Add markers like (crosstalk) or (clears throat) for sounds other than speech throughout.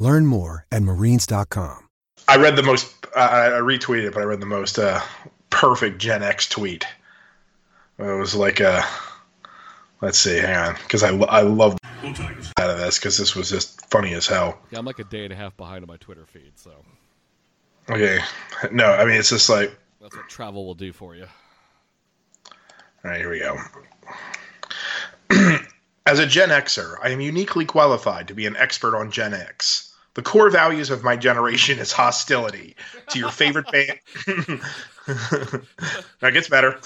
Learn more at marines.com. I read the most, uh, I retweeted, but I read the most uh, perfect Gen X tweet. It was like a, let's see, hang on, because I, I love out of this because this was just funny as hell. Yeah, I'm like a day and a half behind on my Twitter feed, so Okay, no, I mean it's just like, that's what travel will do for you. all right, here we go. (clears throat) As a Gen Xer, I am uniquely qualified to be an expert on Gen X. The core values of my generation is hostility to your favorite (laughs) band. (laughs) that gets better.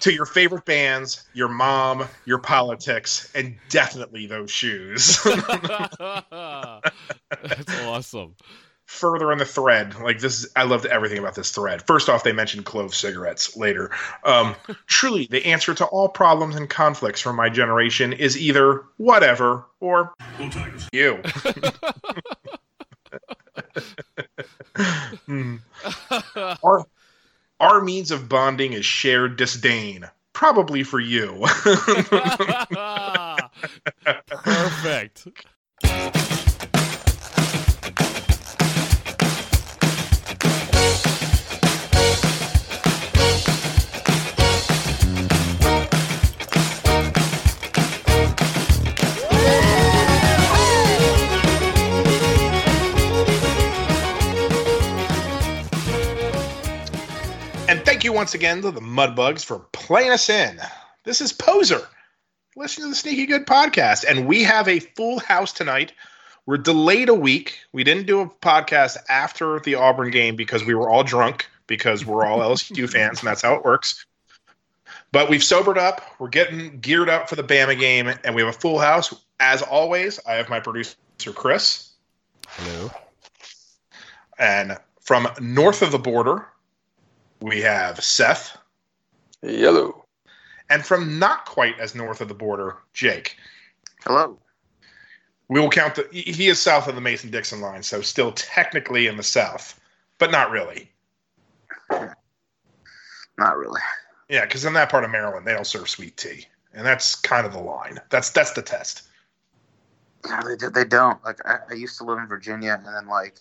To your favorite bands, your mom, your politics, and definitely those shoes. (laughs) That's awesome. Further in the thread, like this, I loved everything about this thread. First off, they mentioned clove cigarettes later. Um, truly, the answer to all problems and conflicts from my generation is either whatever or you. Hmm. (laughs) our, our means of bonding is shared disdain. Probably for you. (laughs) (laughs) Perfect. Once again to the Mudbugs for playing us in. This is Poser. Listen to the Sneaky Good podcast. And we have a full house tonight. We're delayed a week. We didn't do a podcast after the Auburn game because we were all drunk because we're all (laughs) LSU fans and that's how it works. But we've sobered up. We're getting geared up for the Bama game and we have a full house. As always, I have my producer, Chris. Hello. And from north of the border, we have Seth. Yellow. And from not quite as north of the border, Jake. Hello. We will count the. He is south of the Mason Dixon line, so still technically in the south, but not really. Not really. Yeah, because in that part of Maryland, they don't serve sweet tea, and that's kind of the line. That's that's the test. No, they, they don't. Like I, I used to live in Virginia, and then like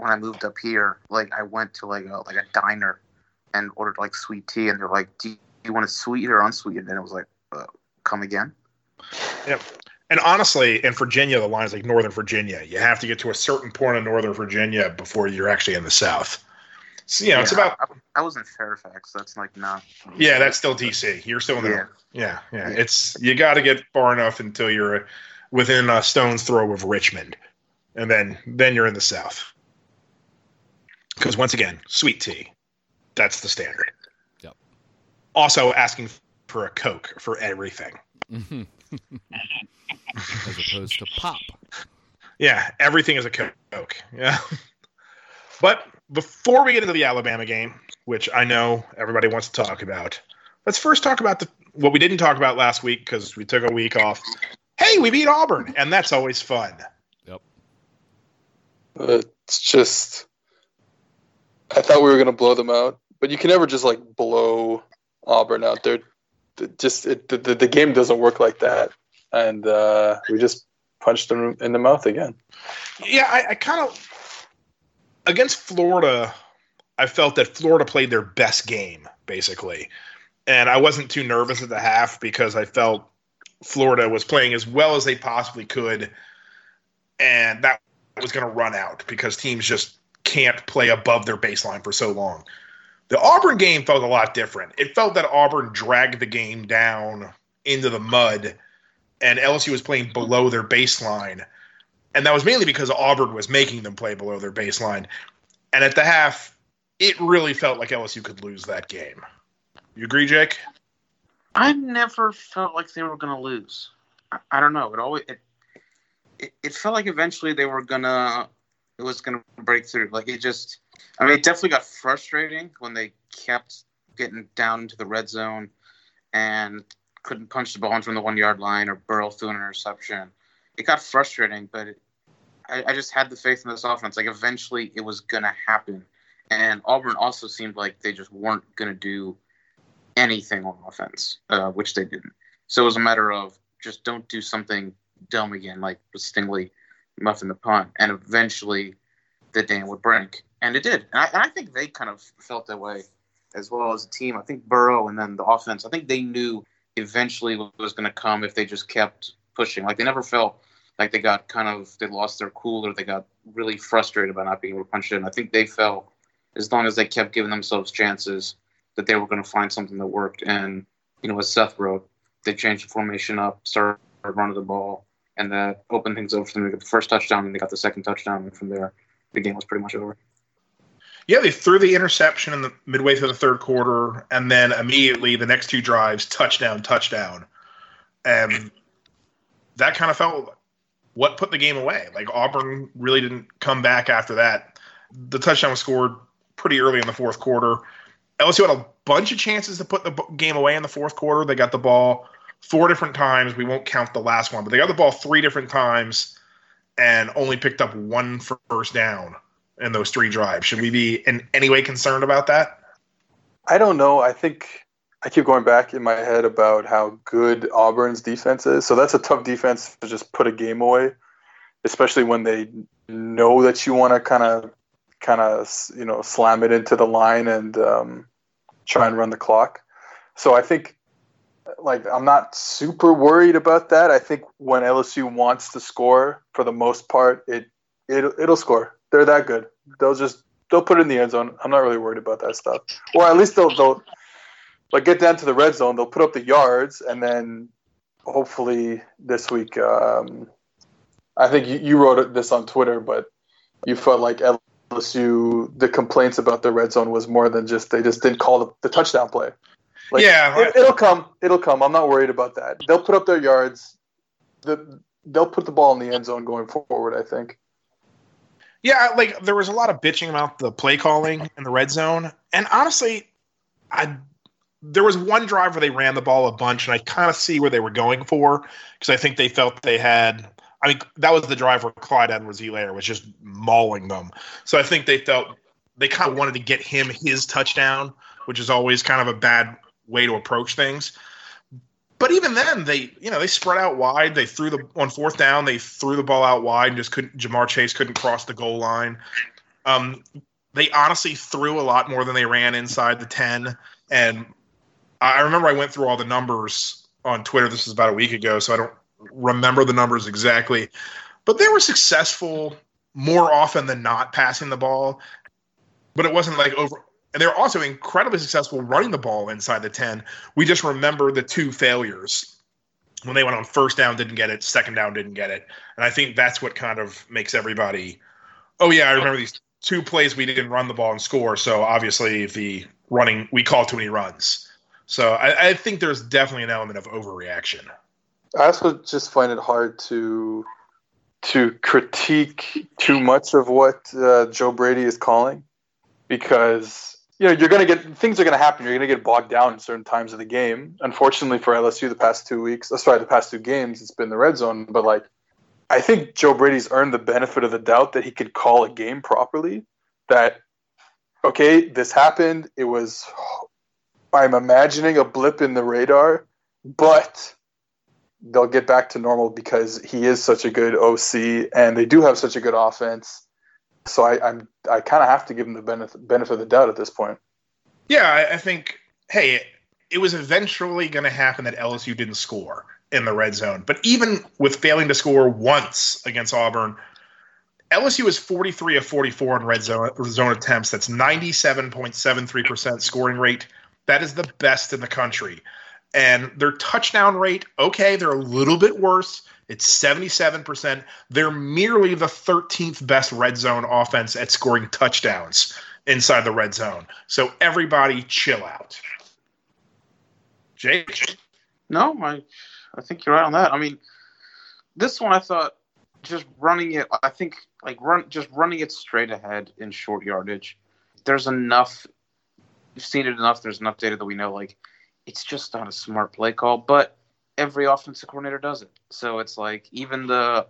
when I moved up here, like I went to like a like a diner and ordered like sweet tea, and they're like, "Do you want it sweet or unsweetened?" And it was like, uh, "Come again." Yep. And honestly, in Virginia, the line is like Northern Virginia. You have to get to a certain point in Northern Virginia before you're actually in the South. So, you know, it's about I, I was in Fairfax. That's like not. yeah, that's still DC. You're still in the Yeah. yeah, yeah. Yeah. It's you got to get far enough until you're within a stone's throw of Richmond, and then then you're in the South. Because once again, sweet tea, that's the standard. Yep. Also, asking for a Coke for everything. Mhm. (laughs) As opposed to pop. Yeah, everything is a Coke. Yeah. But before we get into the Alabama game, which I know everybody wants to talk about, let's first talk about the what we didn't talk about last week because we took a week off. Hey, we beat Auburn, and that's always fun. Yep. It's just, I thought we were gonna blow them out, but you can never just like blow Auburn out. They're just it, the, the game doesn't work like that, and uh, we just punched them in the mouth again. Yeah, I, I kind of against Florida. I felt that Florida played their best game basically, and I wasn't too nervous at the half because I felt Florida was playing as well as they possibly could, and that was going to run out because teams just can't play above their baseline for so long. The Auburn game felt a lot different. It felt that Auburn dragged the game down into the mud, and LSU was playing below their baseline and that was mainly because Auburn was making them play below their baseline. And at the half, it really felt like LSU could lose that game. You agree, Jake? I never felt like they were going to lose. I, I don't know. It always it, it, it felt like eventually they were gonna it was going to break through. Like it just, I mean, it definitely got frustrating when they kept getting down into the red zone and couldn't punch the ball in from the one yard line or Burrow threw an interception. It got frustrating, but it, I, I just had the faith in this offense. Like eventually, it was going to happen. And Auburn also seemed like they just weren't going to do anything on offense, uh, which they didn't. So it was a matter of just don't do something dumb again, like with Stingley muffing the punt, and eventually the dam would break, and it did. And I, and I think they kind of felt that way as well as a team. I think Burrow and then the offense. I think they knew eventually what was going to come if they just kept pushing. Like they never felt like they got kind of they lost their cool or they got really frustrated about not being able to punch it in. I think they felt as long as they kept giving themselves chances that they were going to find something that worked. And you know, as Seth wrote, they changed the formation up, started running the ball, and that opened things up for them to get the first touchdown, and they got the second touchdown, and from there, the game was pretty much over. Yeah, they threw the interception in the midway through the third quarter, and then immediately the next two drives, touchdown, touchdown, and that kind of felt what put the game away. Like Auburn really didn't come back after that. The touchdown was scored pretty early in the fourth quarter. LSU had a bunch of chances to put the game away in the fourth quarter. They got the ball four different times. We won't count the last one, but they got the ball three different times and only picked up one first down in those three drives. Should we be in any way concerned about that? I don't know. I think I keep going back in my head about how good Auburn's defense is. So that's a tough defense to just put a game away, especially when they know that you want to kind of, kind of, you know, slam it into the line and um, try and run the clock. So I think, like, I'm not super worried about that. I think when LSU wants to score, for the most part, it it it'll score. They're that good. They'll just they'll put it in the end zone. I'm not really worried about that stuff. Or at least they'll they'll like get down to the red zone. They'll put up the yards, and then hopefully this week. Um, I think you, you wrote this on Twitter, but you felt like LSU the complaints about the red zone was more than just they just didn't call the, the touchdown play. Like, yeah, it, it'll come. It'll come. I'm not worried about that. They'll put up their yards. The, they'll put the ball in the end zone going forward. I think. Yeah, like there was a lot of bitching about the play calling in the red zone, and honestly, I there was one drive where they ran the ball a bunch, and I kind of see where they were going for because I think they felt they had. I mean, that was the drive where Clyde Edwards-Helaire was just mauling them. So I think they felt they kind of wanted to get him his touchdown, which is always kind of a bad way to approach things. But even then, they you know they spread out wide. They threw the on fourth down. They threw the ball out wide and just couldn't. Ja'Marr Chase couldn't cross the goal line. Um, they honestly threw a lot more than they ran inside the ten. And I remember I went through all the numbers on Twitter. This was about a week ago, so I don't remember the numbers exactly. But they were successful more often than not passing the ball. But it wasn't like over and they're also incredibly successful running the ball inside the 10. We just remember the two failures when they went on first down, didn't get it, second down, didn't get it. And I think that's what kind of makes everybody, oh, yeah, I remember these two plays we didn't run the ball and score. So obviously, the running, we call too many runs. So I, I think there's definitely an element of overreaction. I also just find it hard to to critique too much of what uh, Joe Brady is calling because you know, you're going to get things are going to happen. You're going to get bogged down in certain times of the game. Unfortunately for LSU, the past two weeks, uh, sorry, the past two games, it's been the red zone. But like, I think Joe Brady's earned the benefit of the doubt that he could call a game properly. That okay, this happened. It was, I'm imagining a blip in the radar, but they'll get back to normal because he is such a good OC and they do have such a good offense so I, I'm I kind of have to give him the benefit benefit of the doubt at this point. Yeah, I, I think hey, it was eventually going to happen that LSU didn't score in the red zone, but even with failing to score once against Auburn. LSU is 43 of 44 in red zone, zone attempts. That's 97.73% scoring rate. That is the best in the country. And their touchdown rate, okay, they're a little bit worse. It's 77%. They're merely the 13th best red zone offense at scoring touchdowns inside the red zone. So everybody chill out. Jake? No, I I think you're right on that. I mean, this one I thought just running it. I think like run just running it straight ahead in short yardage. There's enough. We've seen it enough. There's enough data that we know like it's just not a smart play call. But every offensive coordinator does it. So it's like even the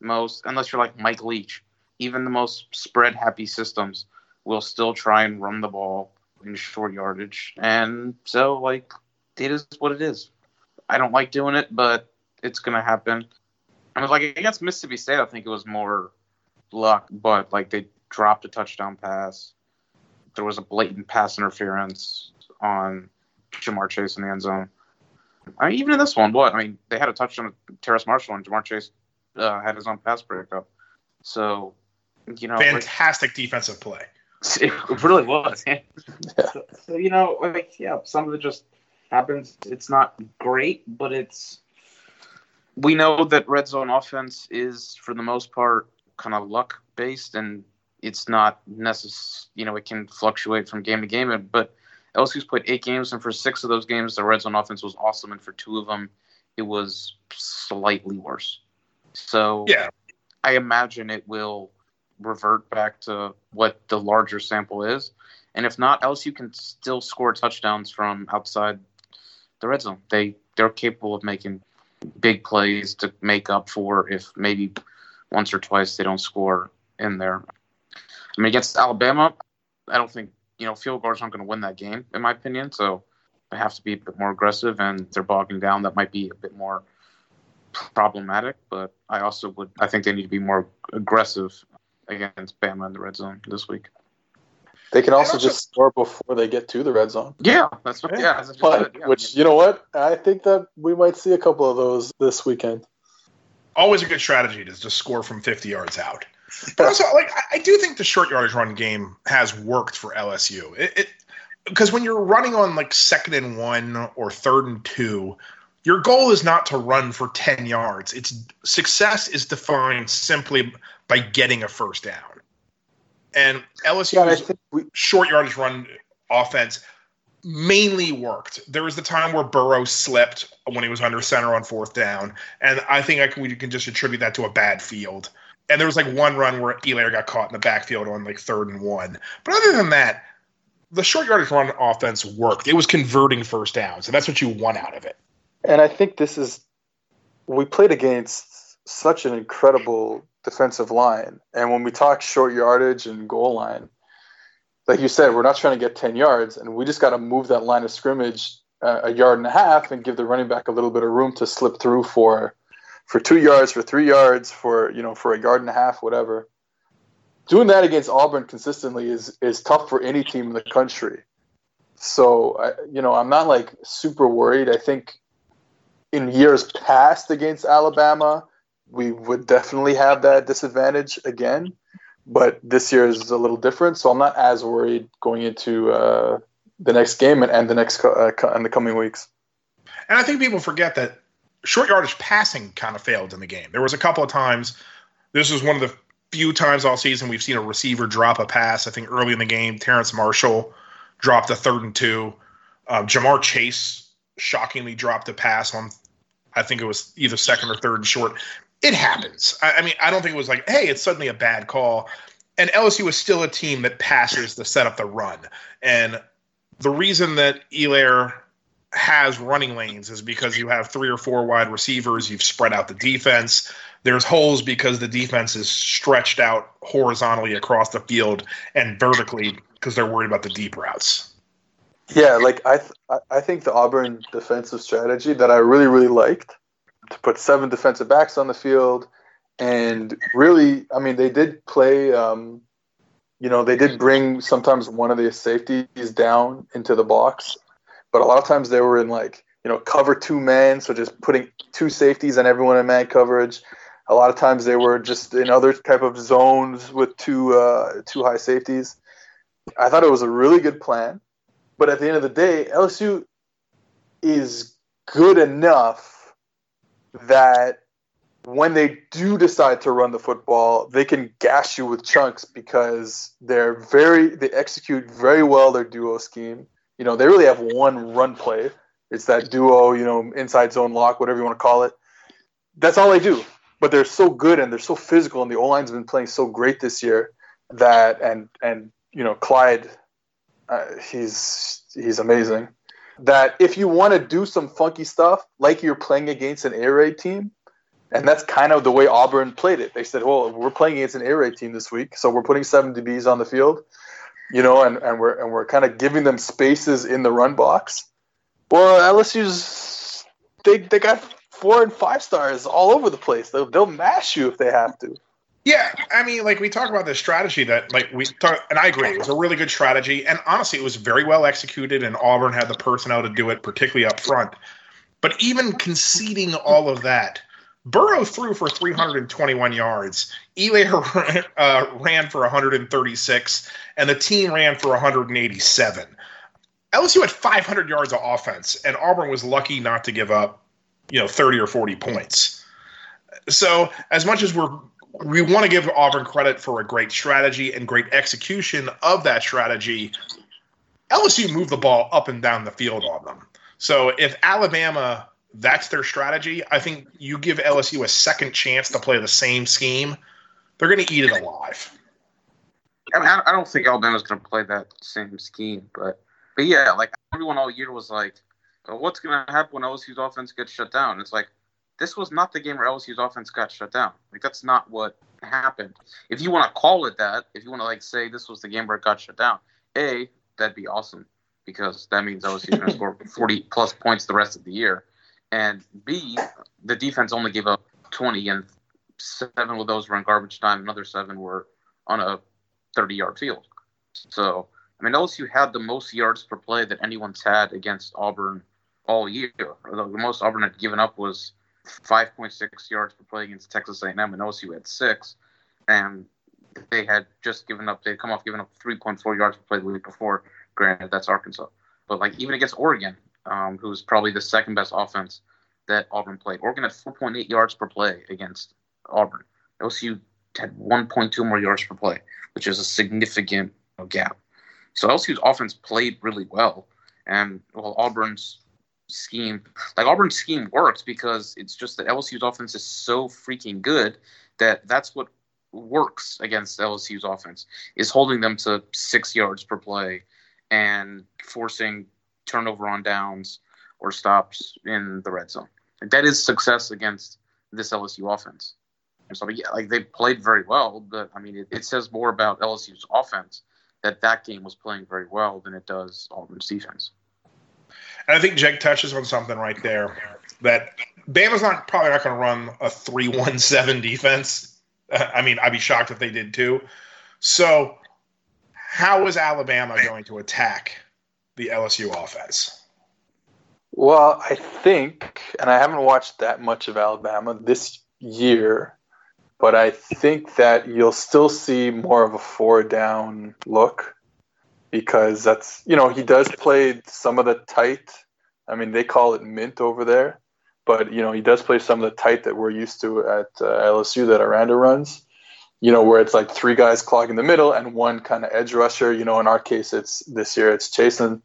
most, unless you're like Mike Leach, even the most spread happy systems will still try and run the ball in short yardage. And so like it is what it is. I don't like doing it, but it's gonna happen. I was like against Mississippi State, I think it was more luck, but like they dropped a touchdown pass. There was a blatant pass interference on Ja'Marr Chase in the end zone. I mean, even in this one, what I mean, they had a touchdown with Terrace Marshall and Ja'Marr Chase uh, had his own pass breakup. So, you know, fantastic like, defensive play. (laughs) It really was. yeah. so, so, you know, like yeah, some of it just happens. It's not great, but it's we know that red zone offense is for the most part kind of luck based and it's not necessary you know it can fluctuate from game to game but LSU's played eight games and for six of those games the red zone offense was awesome and for two of them it was slightly worse. So yeah. I imagine it will revert back to what the larger sample is. And if not LSU can still score touchdowns from outside the red zone. They they're capable of making big plays to make up for if maybe once or twice they don't score in there. I mean, against Alabama, I don't think you know field goals aren't going to win that game, in my opinion. So they have to be a bit more aggressive, and they're bogging down. That might be a bit more problematic. But I also would, I think they need to be more aggressive against Bama in the red zone this week. They can also, also, just score before they get to the red zone. Yeah, that's what. Yeah, yeah, but, yeah. which you know what? I think that we might see a couple of those this weekend. Always a good strategy to just score from 50 yards out. But also, like I do think the short yardage run game has worked for LSU. It because when you're running on like second and one or third and two, your goal is not to run for 10 yards. It's success is defined simply by getting a first down. And LSU's yeah, we, short yardage run offense mainly worked. There was the time where Burrow slipped when he was under center on fourth down, and I think I can, we can just attribute that to a bad field. And there was like one run where Helaire got caught in the backfield on like third and one. But other than that, the short yardage run offense worked. It was converting first downs, and that's what you want out of it. And I think this is we played against such an incredible defensive line. And when we talk short yardage and goal line, like you said, we're not trying to get 10 yards, and we just got to move that line of scrimmage uh, a yard and a half and give the running back a little bit of room to slip through for for two yards, for three yards, for you know, for a yard and a half, whatever. Doing that against Auburn consistently is is tough for any team in the country. So, I, you know, I'm not like super worried. I think in years past against Alabama, we would definitely have that disadvantage again. But this year is a little different, so I'm not as worried going into uh, the next game and, and the next uh, in the coming weeks. And I think people forget that short yardage passing kind of failed in the game. There was a couple of times. This was one of the few times all season we've seen a receiver drop a pass. I think early in the game, Terrence Marshall dropped a third and two. Um, Ja'Marr Chase shockingly dropped a pass on, I think it was either second or third and short it happens. I, I, mean, I don't think it was like, hey, it's suddenly a bad call. And LSU is still a team that passes to set up the run. And the reason that Helaire has running lanes is because you have three or four wide receivers. You've spread out the defense. There's holes because the defense is stretched out horizontally across the field and vertically because they're worried about the deep routes. Yeah, like I, th- I think the Auburn defensive strategy that I really, really liked to put seven defensive backs on the field, and really, I mean, they did play. Um, you know, they did bring sometimes one of the safeties down into the box, but a lot of times they were in like you know cover two men, so just putting two safeties and everyone in man coverage. A lot of times they were just in other type of zones with two uh, two high safeties. I thought it was a really good plan, but at the end of the day, LSU is good enough that when they do decide to run the football, they can gash you with chunks because they're very they execute very well their duo scheme. You know, they really have one run play. It's that duo, you know, inside zone lock, whatever you want to call it. That's all they do. but they're so good and they're so physical, and the O line's been playing so great this year that and and you know Clyde, uh, he's he's amazing. That if you want to do some funky stuff, like you're playing against an air raid team, and that's kind of the way Auburn played it. They said, "Well, we're playing against an air raid team this week, so we're putting seven DBs on the field, you know, and, and we're and we're kind of giving them spaces in the run box." Well, LSU's they they got four and five stars all over the place. They'll they'll mash you if they have to. Yeah, I mean, like we talk about this strategy that, like we talk, and I agree, it was a really good strategy, and honestly, it was very well executed, and Auburn had the personnel to do it, particularly up front. But even conceding all of that, Burrow threw for 321 yards. Eli uh, ran for 136, and the team ran for 187. LSU had 500 yards of offense, and Auburn was lucky not to give up, you know, 30 or 40 points. So, as much as we're we want to give Auburn credit for a great strategy and great execution of that strategy. LSU moved the ball up and down the field on them. So if Alabama, that's their strategy, I think you give LSU a second chance to play the same scheme. They're going to eat it alive. I mean, I don't think Alabama's going to play that same scheme, but but yeah, like everyone all year was like, oh, "What's going to happen when LSU's offense gets shut down?" It's like this was not the game where LSU's offense got shut down. Like that's not what happened. If you want to call it that, if you want to like say this was the game where it got shut down, a that'd be awesome because that means LSU's going (laughs) to score 40 plus points the rest of the year, and b the defense only gave up 20 and seven of those were in garbage time, another seven were on a 30 yard field. So I mean LSU had the most yards per play that anyone's had against Auburn all year. The most Auburn had given up was 5.6 yards per play against Texas A&M, and LSU had six, and they had just given up. They had come off giving up 3.4 yards per play the week before. Granted, that's Arkansas, but like even against Oregon, um, who's probably the second best offense that Auburn played, Oregon had 4.8 yards per play against Auburn. LSU had 1.2 more yards per play, which is a significant gap. So LSU's offense played really well, and well, Auburn's scheme, like Auburn's scheme works because it's just that LSU's offense is so freaking good that that's what works against LSU's offense is holding them to six yards per play and forcing turnover on downs or stops in the red zone. Like that is success against this LSU offense. So, yeah, like they played very well, but I mean, it, it says more about LSU's offense that that game was playing very well than it does Auburn's defense. And I think Jake touches on something right there that Bama's not probably not going to run a three-one-seven defense. (laughs) I mean, I'd be shocked if they did too. So, how is Alabama going to attack the LSU offense? Well, I think, and I haven't watched that much of Alabama this year, but I think that you'll still see more of a four down look because that's you know he does play some of the tight. I mean, they call it mint over there, but you know he does play some of the tight that we're used to at uh, LSU that Aranda runs. You know, where it's like three guys clogging the middle and one kind of edge rusher. You know, in our case, it's this year it's Chaisson.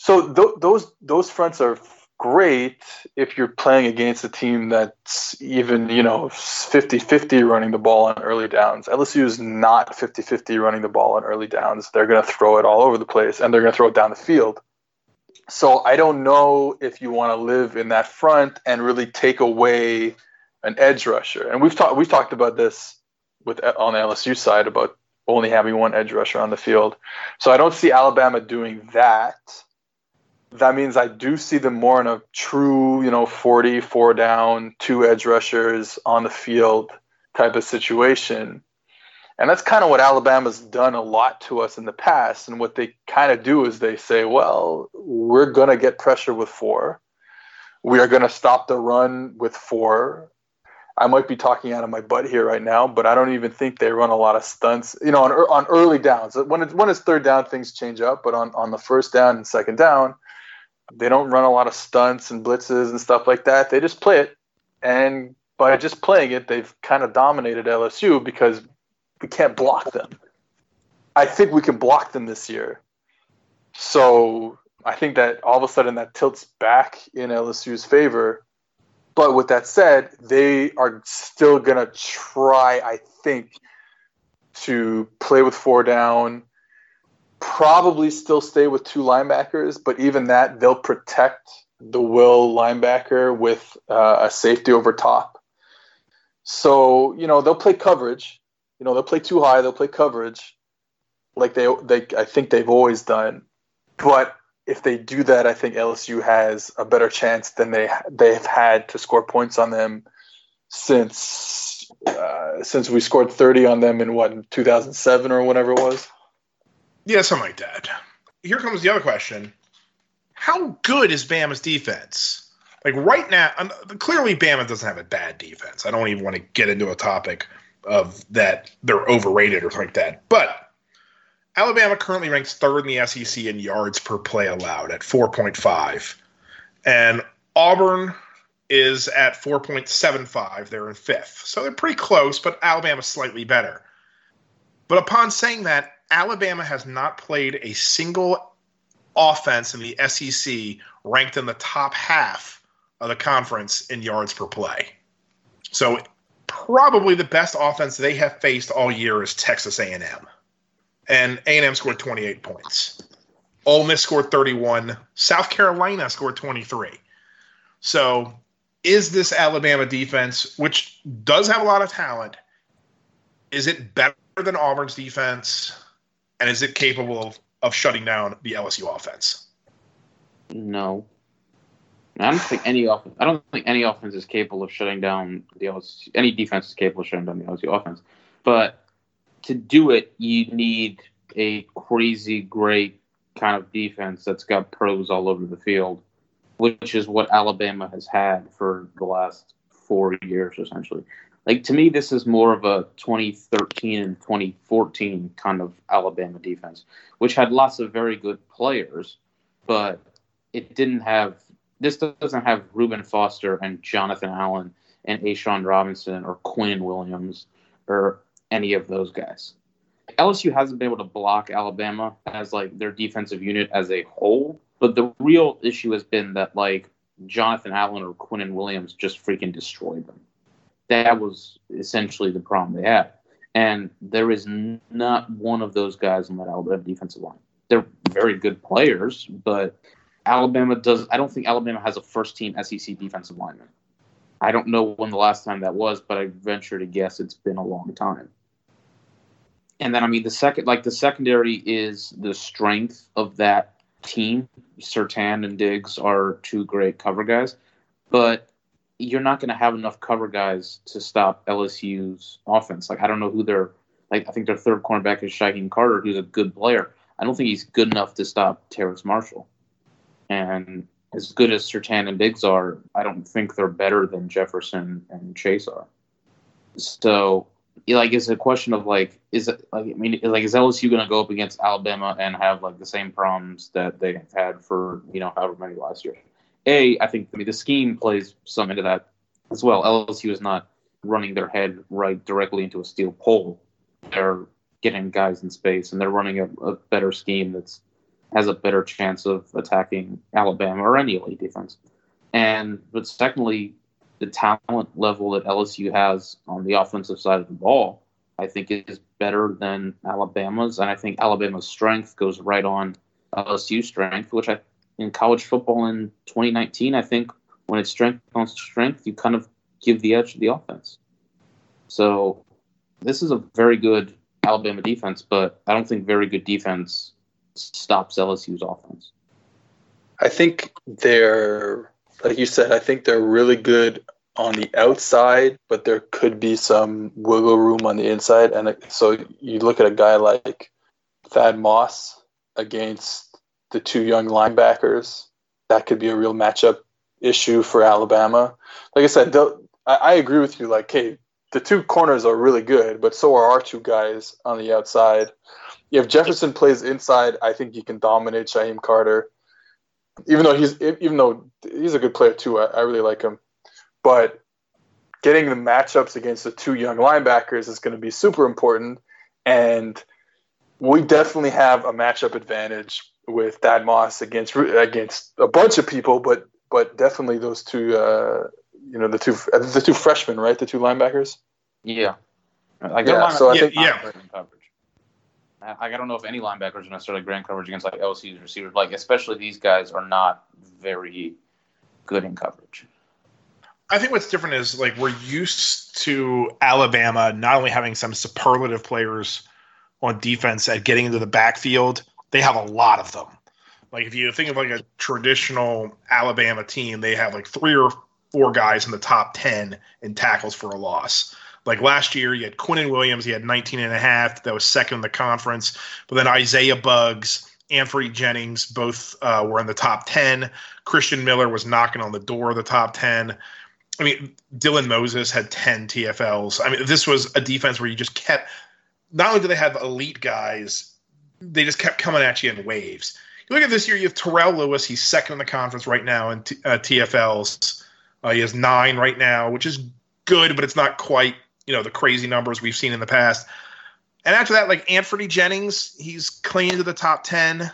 So th- those those fronts are great if you're playing against a team that's even, you know, 50-50 running the ball on early downs. LSU is not 50-50 running the ball on early downs. They're going to throw it all over the place and they're going to throw it down the field. So I don't know if you want to live in that front and really take away an edge rusher. And we've talked we've talked about this with on the LSU side about only having one edge rusher on the field. So I don't see Alabama doing that that means I do see them more in a true, you know, 40, four down, two edge rushers on the field type of situation. And that's kind of what Alabama's done a lot to us in the past. And what they kind of do is they say, well, we're going to get pressure with four. We are going to stop the run with four. I might be talking out of my butt here right now, but I don't even think they run a lot of stunts. You know, on, on early downs. When it's, when it's third down, things change up. But on, on the first down and second down, they don't run a lot of stunts and blitzes and stuff like that. They just play it, and by just playing it, they've kind of dominated LSU because we can't block them. I think we can block them this year. So I think that all of a sudden that tilts back in LSU's favor. But with that said, they are still gonna try, I think, to play with four down. Probably still stay with two linebackers, but even that, they'll protect the will linebacker with uh, a safety over top. So you know they'll play coverage. You know they'll play two high. They'll play coverage, like they they I think they've always done. But if they do that, I think LSU has a better chance than they they've had to score points on them since uh, since we scored 30 on them in what 2007 or whatever it was. Yeah, something like that. Here comes the other question: How good is Bama's defense? Like right now, um, clearly Bama doesn't have a bad defense. I don't even want to get into a topic of that they're overrated or something like that. But Alabama currently ranks third in the SEC in yards per play allowed at 4.5. And Auburn is at 4.75. They're in fifth. So they're pretty close, but Alabama's slightly better. But upon saying that, Alabama has not played a single offense in the SEC ranked in the top half of the conference in yards per play. So probably the best offense they have faced all year is Texas A&M. And A&M scored 28 points. Ole Miss scored 31. South Carolina scored 23. So is this Alabama defense, which does have a lot of talent, is it better than Auburn's defense? And is it capable of, of shutting down the LSU offense? No. I don't think any off- I don't think any offense is capable of shutting down the LSU. Any defense is capable of shutting down the LSU offense. But to do it, you need a crazy great kind of defense that's got pros all over the field, which is what Alabama has had for the last four years, essentially. Like to me, this is more of a 2013 and 2014 kind of Alabama defense, which had lots of very good players, but it didn't have this doesn't have Reuben Foster and Jonathan Allen and A'Shawn Robinson or Quinn Williams or any of those guys. LSU hasn't been able to block Alabama as like their defensive unit as a whole, but the real issue has been that like Jonathan Allen or Quinn Williams just freaking destroyed them. That was essentially the problem they had. And there is not one of those guys on that Alabama defensive line. They're very good players, but Alabama does. I don't think Alabama has a first team SEC defensive lineman. I don't know when the last time that was, but I venture to guess it's been a long time. And then I mean the second, like the secondary is the strength of that team. Surtain and Diggs are two great cover guys, but you're not going to have enough cover guys to stop LSU's offense. Like I don't know who their like I think their third cornerback is Shyheim Carter, who's a good player. I don't think he's good enough to stop Terrace Marshall. And as good as Surtain and Diggs are, I don't think they're better than Jefferson and Chase are. So, like, it's a question of like, is it like, I mean, like, is LSU going to go up against Alabama and have like the same problems that they have had for you know however many last year? A, I think I mean the scheme plays some into that as well. LSU is not running their head right directly into a steel pole. They're getting guys in space and they're running a, a better scheme that's has a better chance of attacking Alabama or any elite defense. And but secondly, the talent level that LSU has on the offensive side of the ball, I think is better than Alabama's, and I think Alabama's strength goes right on LSU's strength, which I in college football in 2019, I think when it's strength on strength, you kind of give the edge to the offense. So this is a very good Alabama defense, but I don't think very good defense stops LSU's offense? I think they're, like you said, I think they're really good on the outside, but there could be some wiggle room on the inside. And uh, so you look at a guy like Thad Moss against the two young linebackers, that could be a real matchup issue for Alabama. Like I said, I, I agree with you. Like, hey, the two corners are really good, but so are our two guys on the outside if Jefferson plays inside, I think he can dominate Shyheim Carter. Even though he's even though he's a good player too, I, I really like him. But getting the matchups against the two young linebackers is going to be super important, and we definitely have a matchup advantage with Thad Moss against against a bunch of people, but but definitely those two uh, you know the two the two freshmen, right? The two linebackers. Yeah. Like, Yeah, their linebackers so I Yeah, think yeah. not coverage. I, I don't know if any linebackers are necessarily great in coverage against like LSU's receivers. Like especially these guys are not very good in coverage. I think what's different is like we're used to Alabama not only having some superlative players on defense at getting into the backfield, they have a lot of them. Like if you think of like a traditional Alabama team, they have like three or four guys in the top 10 in tackles for a loss. Like last year, you had Quinnen Williams, he had 19 and a half. That was second in the conference. But then Isaiah Buggs, Anfernee Jennings, both uh, were in the top 10. Christian Miller was knocking on the door of the top 10. I mean, Dylan Moses had 10 TFLs. I mean, this was a defense where you just kept, not only do they have elite guys, they just kept coming at you in waves. You look at this year, you have Terrell Lewis. He's second in the conference right now in t- uh, TFLs. Uh, he has nine right now, which is good, but it's not quite, you know, the crazy numbers we've seen in the past. And after that, like Anfernee Jennings, he's clean to the top 10.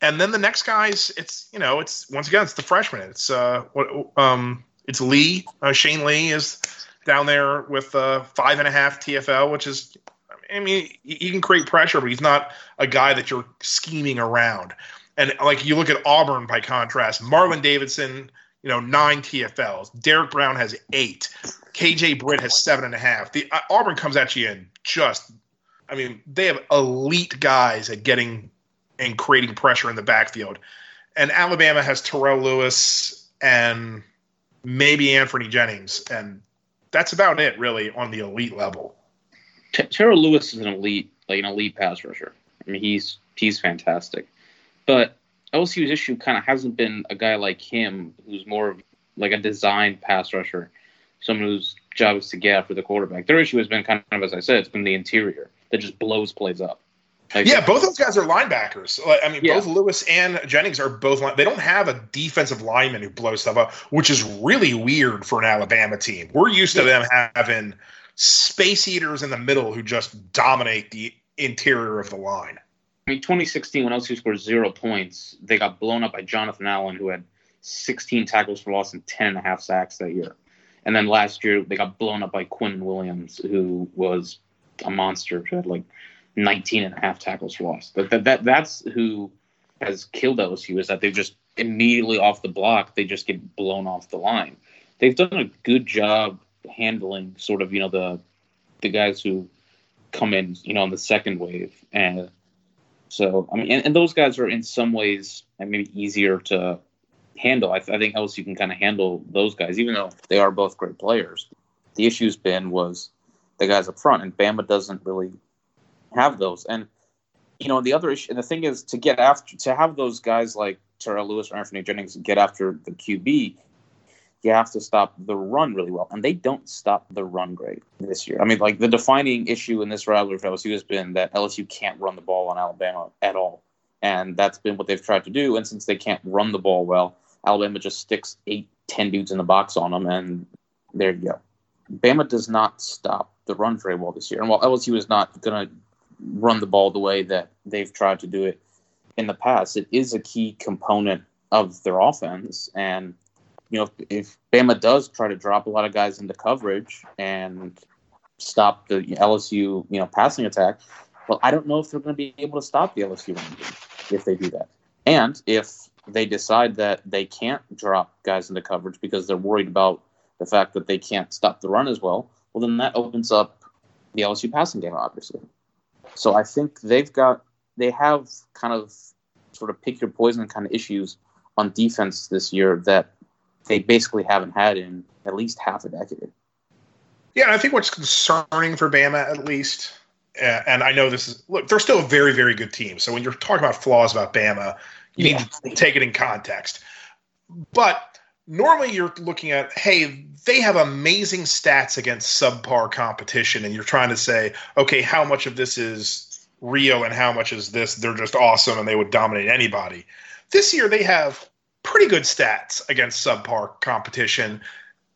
And then the next guys, it's, you know, it's once again, it's the freshman. It's, uh, what, um, it's Lee. Uh, Shane Lee is down there with uh, five and a half TFL, which is, I mean, he can create pressure, but he's not a guy that you're scheming around. And like you look at Auburn by contrast, Marlon Davidson, you know, nine TFLs. Derrick Brown has eight. KJ Britt has seven and a half. The uh, Auburn comes at you in just, I mean, they have elite guys at getting and creating pressure in the backfield. And Alabama has Terrell Lewis and maybe Anfernee Jennings, and that's about it really on the elite level. T- Terrell Lewis is an elite, like an elite pass rusher. I mean, he's he's fantastic. But LSU's issue kind of hasn't been a guy like him, who's more of like a designed pass rusher, someone whose job is to get after the quarterback. Their issue has been kind of, as I said, it's been the interior that just blows plays up. Like, Yeah, both those guys are linebackers. Like, I mean, Yeah. both Lewis and Jennings are both. Line- they don't have a defensive lineman who blows stuff up, which is really weird for an Alabama team. We're used to them having space eaters in the middle who just dominate the interior of the line. I mean, 2016, when LSU scored zero points, they got blown up by Jonathan Allen, who had 16 tackles for loss and 10 and a half sacks that year. And then last year, they got blown up by Quinn Williams, who was a monster, who had like 19 and a half tackles for loss. That, that, that That's who has killed LSU, is that they've just immediately off the block, they just get blown off the line. They've done a good job handling sort of, you know, the the guys who come in, you know, on the second wave. And so, I mean, and, and those guys are in some ways uh, maybe easier to handle. I, I think you can kind of handle those guys, even though they are both great players. The issue's been was the guys up front, and Bama doesn't really have those. And you know, the other issue, and the thing is, to get after, to have those guys like Terrell Lewis or Anfernee Jennings get after the QB, you have to stop the run really well, and they don't stop the run great this year. I mean, like the defining issue in this rivalry for LSU has been that LSU can't run the ball on Alabama at all, and that's been what they've tried to do. And since they can't run the ball well, Alabama just sticks eight, ten dudes in the box on them, and there you go. Bama does not stop the run very well this year, and while LSU is not going to run the ball the way that they've tried to do it in the past, it is a key component of their offense, and you know, if, if Bama does try to drop a lot of guys into coverage and stop the LSU, you know, passing attack, well, I don't know if they're going to be able to stop the LSU if they do that. And if they decide that they can't drop guys into coverage because they're worried about the fact that they can't stop the run as well, well, then that opens up the LSU passing game, obviously. So I think they've got, they have kind of sort of pick your poison kind of issues on defense this year that they basically haven't had in at least half a decade. Yeah, I think what's concerning for Bama, at least, and I know this is look, they're still a very, very good team. So when you're talking about flaws about Bama, you Yeah. need to take it in context. But normally you're looking at, hey, they have amazing stats against subpar competition, and you're trying to say, okay, how much of this is real and how much is this? They're just awesome and they would dominate anybody. This year they have pretty good stats against subpar competition,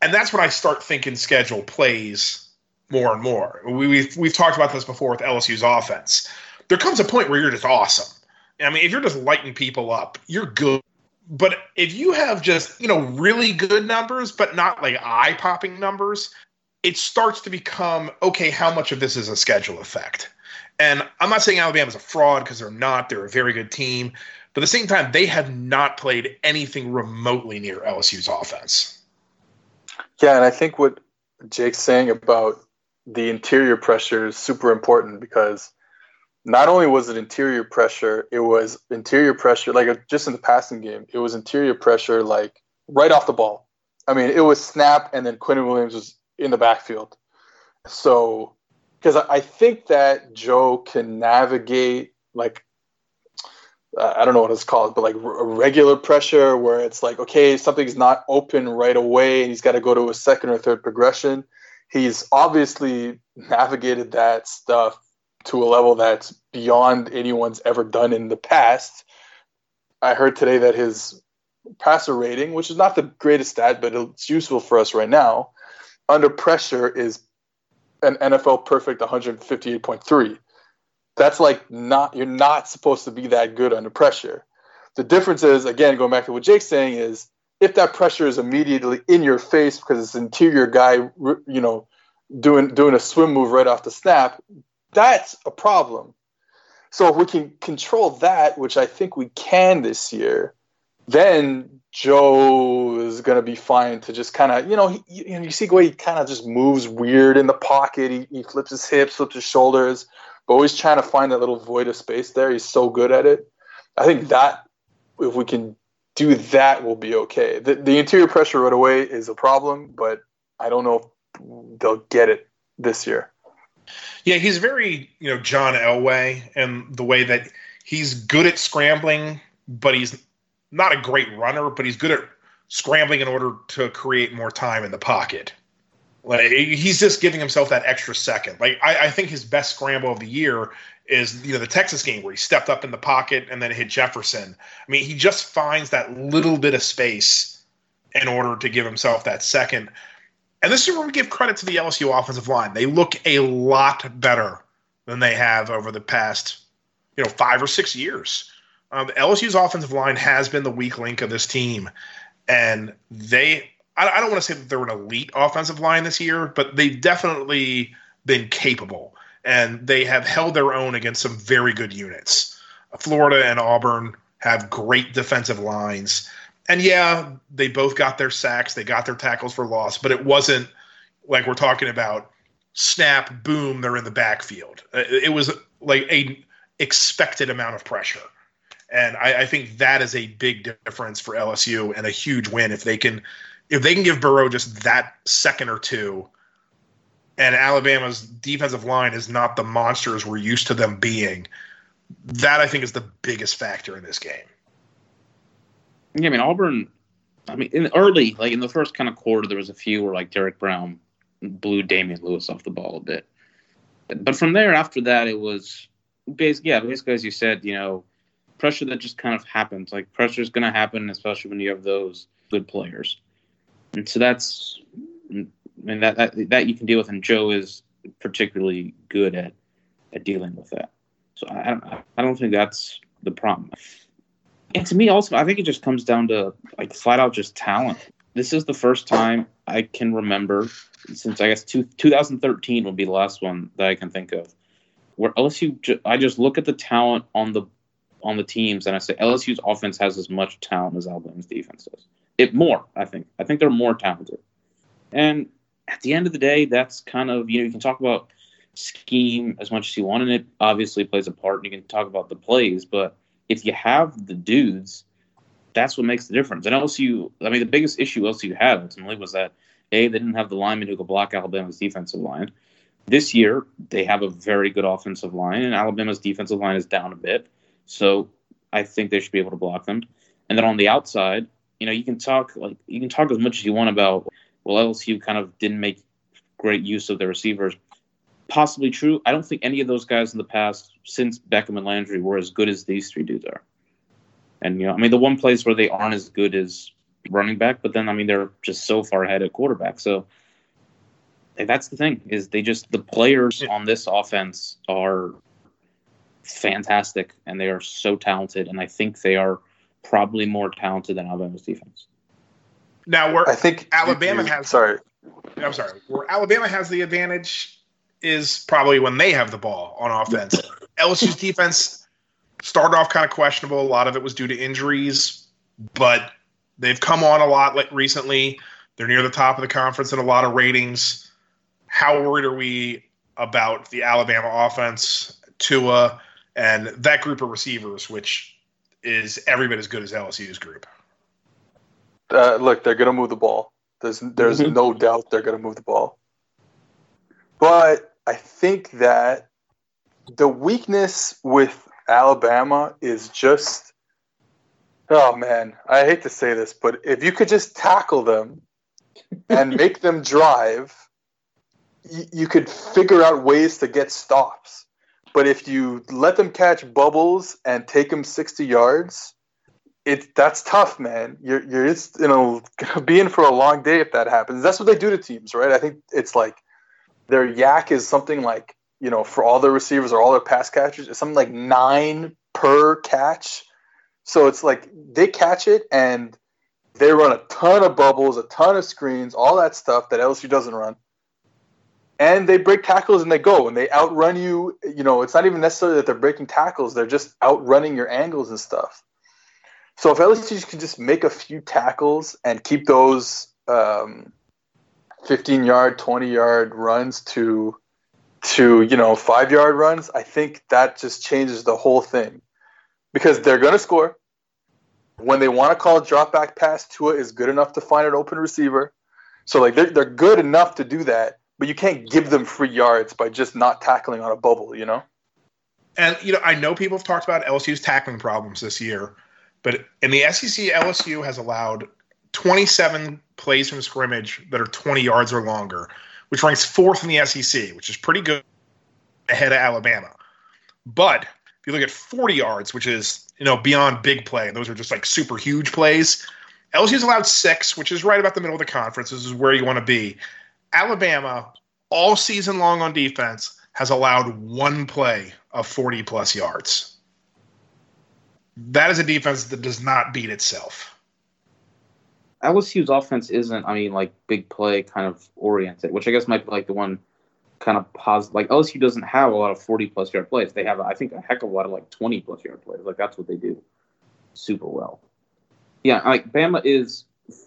and that's when I start thinking schedule plays more and more. We, we've we've talked about this before with LSU's offense. There comes a point where you're just awesome. I mean, if you're just lighting people up, you're good. but if you have just you know really good numbers, but not like eye popping numbers, it starts to become okay. How much of this is a schedule effect? And I'm not saying Alabama's a fraud because they're not. They're a very good team. But at the same time, they have not played anything remotely near LSU's offense. Yeah, and I think what Jake's saying about the interior pressure is super important because not only was it interior pressure, it was interior pressure, like just in the passing game, it was interior pressure, like right off the ball. I mean, it was snap, and then Quinnen Williams was in the backfield. So, because I think that Joe can navigate, like, I don't know what it's called, but like regular pressure where it's like, okay, something's not open right away and he's got to go to a second or third progression. He's obviously navigated that stuff to a level that's beyond anyone's ever done in the past. I heard today that his passer rating, which is not the greatest stat, but it's useful for us right now, under pressure is an NFL perfect 158.3. That's like not you're not supposed to be that good under pressure. The difference is again going back to what Jake's saying is if that pressure is immediately in your face because it's interior guy, you know, doing doing a swim move right off the snap, that's a problem. So if we can control that, which I think we can this year, then Joe is going to be fine to just kind of, you know, he, you, you see the way he kind of just moves weird in the pocket. He, he flips his hips, flips his shoulders, always trying to find that little void of space there. He's so good at it. I think that if we can do that, we'll be okay. The, the interior pressure right away is a problem, but I don't know if they'll get it this year. Yeah, he's very, you know, John Elway and the way that he's good at scrambling, but he's not a great runner, but he's good at scrambling in order to create more time in the pocket. Like he's just giving himself that extra second. Like I, I, think his best scramble of the year is you know the Texas game where he stepped up in the pocket and then hit Jefferson. I mean, he just finds that little bit of space in order to give himself that second. And this is where we give credit to the LSU offensive line. They look a lot better than they have over the past, you know, five or six years. Um, LSU's offensive line has been the weak link of this team, and they. I, I don't want to say that they're an elite offensive line this year, but they've definitely been capable, and they have held their own against some very good units. Florida and Auburn have great defensive lines and yeah, they both got their sacks, they got their tackles for loss, but it wasn't like we're talking about snap, boom, they're in the backfield. Uh, it was like a expected amount of pressure. And I, I, think that is a big difference for LSU and a huge win if they can if they can give Burrow just that second or two. And Alabama's defensive line is not the monsters we're used to them being. That I think is the biggest factor in this game. Yeah, I mean Auburn. I mean, in early, like in the first kind of quarter, there was a few where like Derrick Brown blew Damien Lewis off the ball a bit, but from there after that, it was basically yeah, basically as you said, you know, pressure that just kind of happens. Like pressure is going to happen, especially when you have those good players, and so that's I mean that, that that you can deal with, and Joe is particularly good at at dealing with that. So I I don't think that's the problem. And to me, also, I think it just comes down to like flat out just talent. This is the first time I can remember since I guess two, 2013 would be the last one that I can think of where LSU. I just look at the talent on the on the teams and I say LSU's offense has as much talent as Alabama's defense does. It more, I think. I think they're more talented. And at the end of the day, that's kind of you know you can talk about scheme as much as you want, and it obviously plays a part. And you can talk about the plays, but if you have the dudes, that's what makes the difference. And LSU, I mean, the biggest issue LSU had ultimately was that a they didn't have the linemen who could block Alabama's defensive line. This year, they have a very good offensive line, and Alabama's defensive line is down a bit. So I think they should be able to block them. And then on the outside, you know, you can talk like you can talk as much as you want about well, LSU kind of didn't make great use of their receivers possibly true. I don't think any of those guys in the past, since Beckham and Landry, were as good as these three dudes are. And you know, I mean, the one place where they aren't as good is running back, but then I mean, they're just so far ahead at quarterback. So that's the thing is they just the players on this offense are fantastic and they are so talented, and I think they are probably more talented than Alabama's defense. Now, where I think Alabama you- has- Sorry, I'm sorry, where Alabama has the advantage is probably when they have the ball on offense. (laughs) LSU's defense started off kind of questionable. A lot of it was due to injuries, but they've come on a lot like recently. They're near the top of the conference in a lot of ratings. How worried are we about the Alabama offense, Tua, and that group of receivers, which is every bit as good as LSU's group? uh, look, they're gonna move the ball. There's there's Mhm. no doubt they're gonna move the ball. But I think that the weakness with Alabama is just oh man, I hate to say this, but if you could just tackle them and (laughs) make them drive, y- you could figure out ways to get stops. But if you let them catch bubbles and take them 60 yards, it that's tough, man. You're you're just you know (laughs) gonna be in for a long day if that happens. That's what they do to teams, right? I think it's like their YAC is something like you know for all their receivers or all their pass catchers, it's something like nine per catch. So it's like they catch it and they run a ton of bubbles, a ton of screens, all that stuff that LSU doesn't run. And they break tackles and they go and they outrun you. You know, it's not even necessarily that they're breaking tackles; they're just outrunning your angles and stuff. So if LSU can just make a few tackles and keep those um, 15 yard, 20 yard runs to to you know five yard runs, I think that just changes the whole thing because they're going to score. When they want to call a drop back pass, Tua is good enough to find an open receiver. So like they're they're good enough to do that, but you can't give them free yards by just not tackling on a bubble, you know? And you know, I know people have talked about LSU's tackling problems this year, but in the SEC, LSU has allowed 27 plays from scrimmage that are 20 yards or longer, which ranks fourth in the SEC, which is pretty good ahead of Alabama. But if you look at 40 yards, which is you know beyond big play, those are just like super huge plays. LSU's allowed six, which is right about the middle of the conference. This is where you want to be. Alabama, all season long on defense, has allowed one play of 40 plus yards. That is a defense that does not beat itself. LSU's offense isn't, I mean, like big play kind of oriented, which I guess might be like the one kind of positive. Like LSU doesn't have a lot of 40 plus yard plays. They have, I think, a heck of a lot of like 20 plus yard plays. Like that's what they do super well. Yeah, like Bama is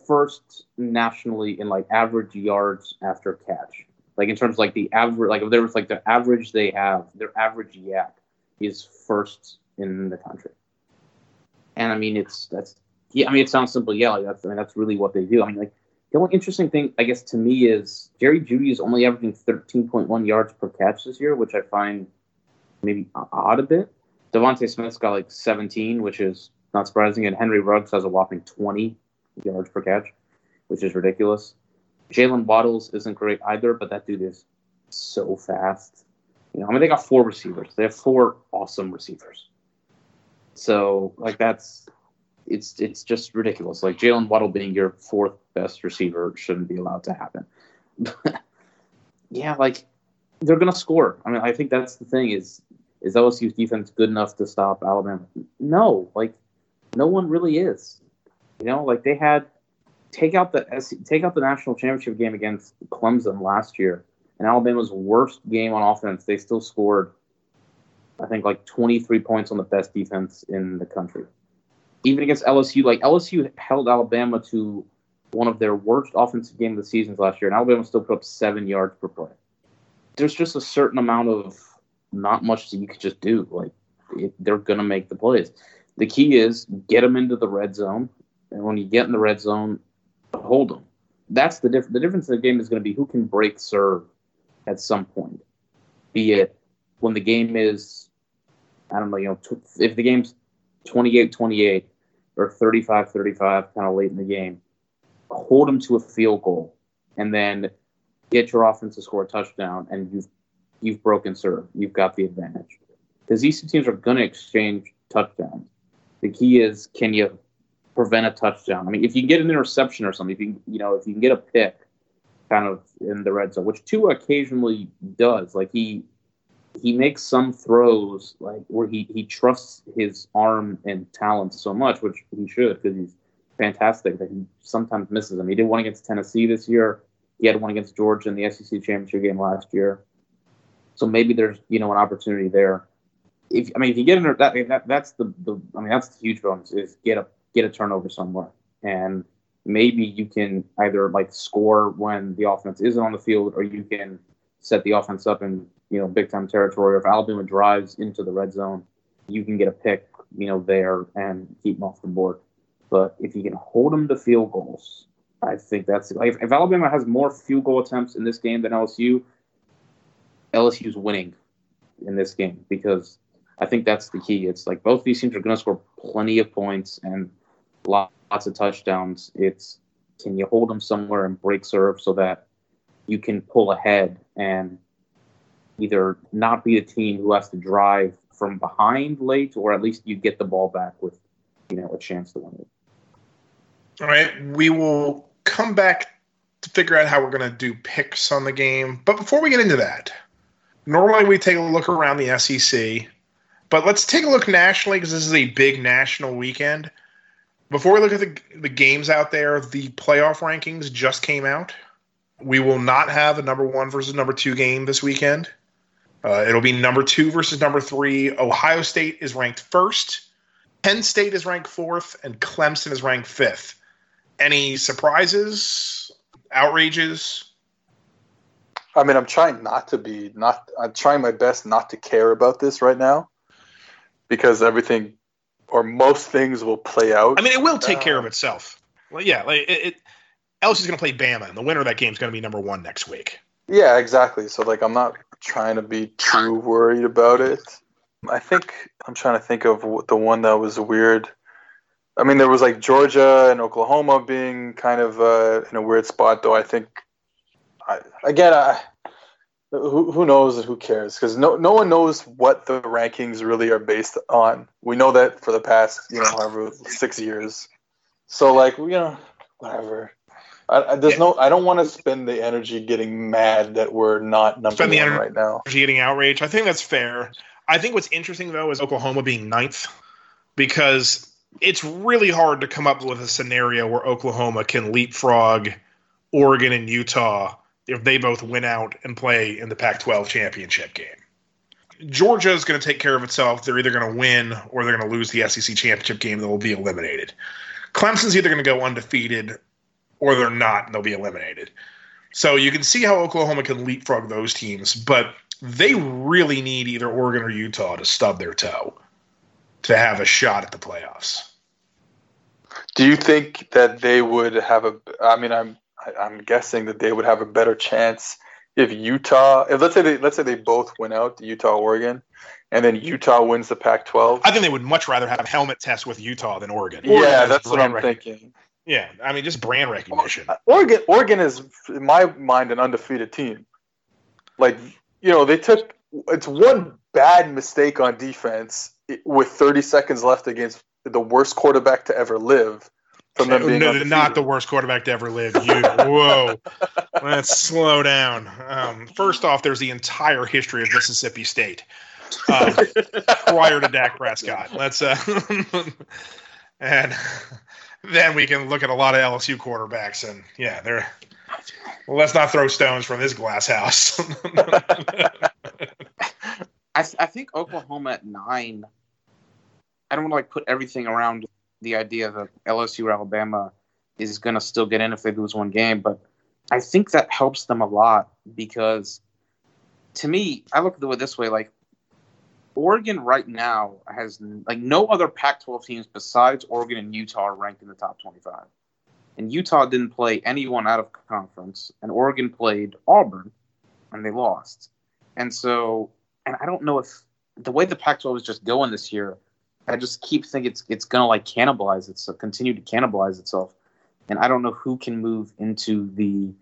first nationally in like average yards after catch. Like in terms of like the average, like if there was like the average they have, their average YAC is first in the country. And I mean, it's that's yeah. I mean, it sounds simple. Yeah, like that's I mean, that's really what they do. I mean, like the only interesting thing, I guess, to me is Jerry Jeudy is only averaging 13.1 yards per catch this year, which I find maybe odd a bit. DeVonta Smith's got like 17, which is not surprising, and Henry Ruggs has a whopping 20 yards per catch, which is ridiculous. Jaylen Waddle's isn't great either, but that dude is so fast. You know, I mean, they got four receivers. They have four awesome receivers. So, like, that's it's it's just ridiculous. Like Jaylen Waddle being your fourth best receiver shouldn't be allowed to happen. (laughs) yeah, like they're gonna score. I mean, I think that's the thing is is LSU's defense good enough to stop Alabama? No, like no one really is. You know, like they had take out the take out the national championship game against Clemson last year, and Alabama's worst game on offense. They still scored, I think, like 23 points on the best defense in the country. Even against LSU, like LSU held Alabama to one of their worst offensive game of the seasons last year, and Alabama still put up seven yards per play. There's just a certain amount of not much that you could just do. Like it, they're gonna make the plays. The key is get them into the red zone, and when you get in the red zone, hold them. That's the difference. The difference in the game is going to be who can break serve at some point. Be it when the game is, I don't know, you know, if the game's 28-28 or 35-35, kind of late in the game, hold them to a field goal, and then get your offense to score a touchdown, and you've you've broken serve. You've got the advantage because these two teams are going to exchange touchdowns. The key is can you prevent a touchdown? I mean, if you can get an interception or something, if you you know if you can get a pick, kind of in the red zone, which Tua occasionally does, like he he makes some throws like where he, he trusts his arm and talent so much, which he should because he's fantastic. That he sometimes misses them. He did one against Tennessee this year. He had one against Georgia in the SEC championship game last year. So maybe there's you know an opportunity there. If I mean if you get in that, that that's the, the I mean that's the huge bonus is get a get a turnover somewhere and maybe you can either like score when the offense isn't on the field or you can set the offense up in you know big time territory. If Alabama drives into the red zone, you can get a pick you know there and keep them off the board. But if you can hold them to field goals, I think that's if, if Alabama has more field goal attempts in this game than LSU, LSU's winning in this game because I think that's the key. It's like both these teams are going to score plenty of points and lots of touchdowns. It's can you hold them somewhere and break serve so that you can pull ahead and either not be a team who has to drive from behind late, or at least you get the ball back with you know a chance to win it. All right, we will come back to figure out how we're going to do picks on the game. But before we get into that, normally we take a look around the SEC, but let's take a look nationally because this is a big national weekend. Before we look at the, the games out there, the playoff rankings just came out. We will not have a number one versus number two game this weekend. Uh, it'll be number two versus number three. Ohio State is ranked first. Penn State is ranked fourth, and Clemson is ranked fifth. Any surprises, outrages? I mean, I'm trying not to be not. I'm trying my best not to care about this right now, because everything or most things will play out. I mean, it will take Uh, care of itself. Well, yeah, like it. it LSU's going to play Bama, and the winner of that game is going to be number one next week. Yeah, exactly. So like, I'm not trying to be too worried about it. I think I'm trying to think of the one that was weird. I mean, there was like Georgia and Oklahoma being kind of uh, in a weird spot, though. I think, I, again, I, who, who knows and who cares? Because no, no one knows what the rankings really are based on. We know that for the past, you know, however six years. So like, you know, whatever. I, I, there's no. I don't want to spend the energy getting mad that we're not number Spend the one energy- right now. getting outraged. I think that's fair. I think what's interesting though is Oklahoma being ninth because it's really hard to come up with a scenario where Oklahoma can leapfrog Oregon and Utah if they both win out and play in the Pac-12 championship game. Georgia is going to take care of itself. They're either going to win or they're going to lose the SEC championship game. They will be eliminated. Clemson's either going to go undefeated or they're not and they'll be eliminated. So you can see how Oklahoma can leapfrog those teams, but they really need either Oregon or Utah to stub their toe to have a shot at the playoffs. Do you think that they would have a? I mean, I'm I- I'm guessing that they would have a better chance if Utah. If let's say they let's say they both win out, the Utah Oregon, and then Utah wins the Pac-12. I think they would much rather have a helmet test with Utah than Oregon. yeah, Oregon has that's what I'm rec- thinking. Yeah, I mean just brand recognition. Oregon, Oregon is, in my mind, an undefeated team. Like you know, they took it's one bad mistake on defense with 30 seconds left against the worst quarterback to ever live. From them being No, undefeated. not the worst quarterback to ever live. You, whoa, (laughs) let's slow down. Um, first off, there's the entire history of Mississippi State um, prior to Dak Prescott. Let's uh, (laughs) and then we can look at a lot of LSU quarterbacks, and yeah, they're. Well, let's not throw stones from this glass house. (laughs) I, th- I think Oklahoma at nine. I don't want to like put everything around the idea that LSU or Alabama is going to still get in if they lose one game, but I think that helps them a lot because to me, I look at it this way: like Oregon right now has like no other Pac-12 teams besides Oregon and Utah are ranked in the top 25, and Utah didn't play anyone out of conference, and Oregon played Auburn, and they lost, and so and I don't know if the way the Pac-12 is just going this year, I just keep thinking it's it's gonna like cannibalize itself, continue to cannibalize itself, and I don't know who can move into the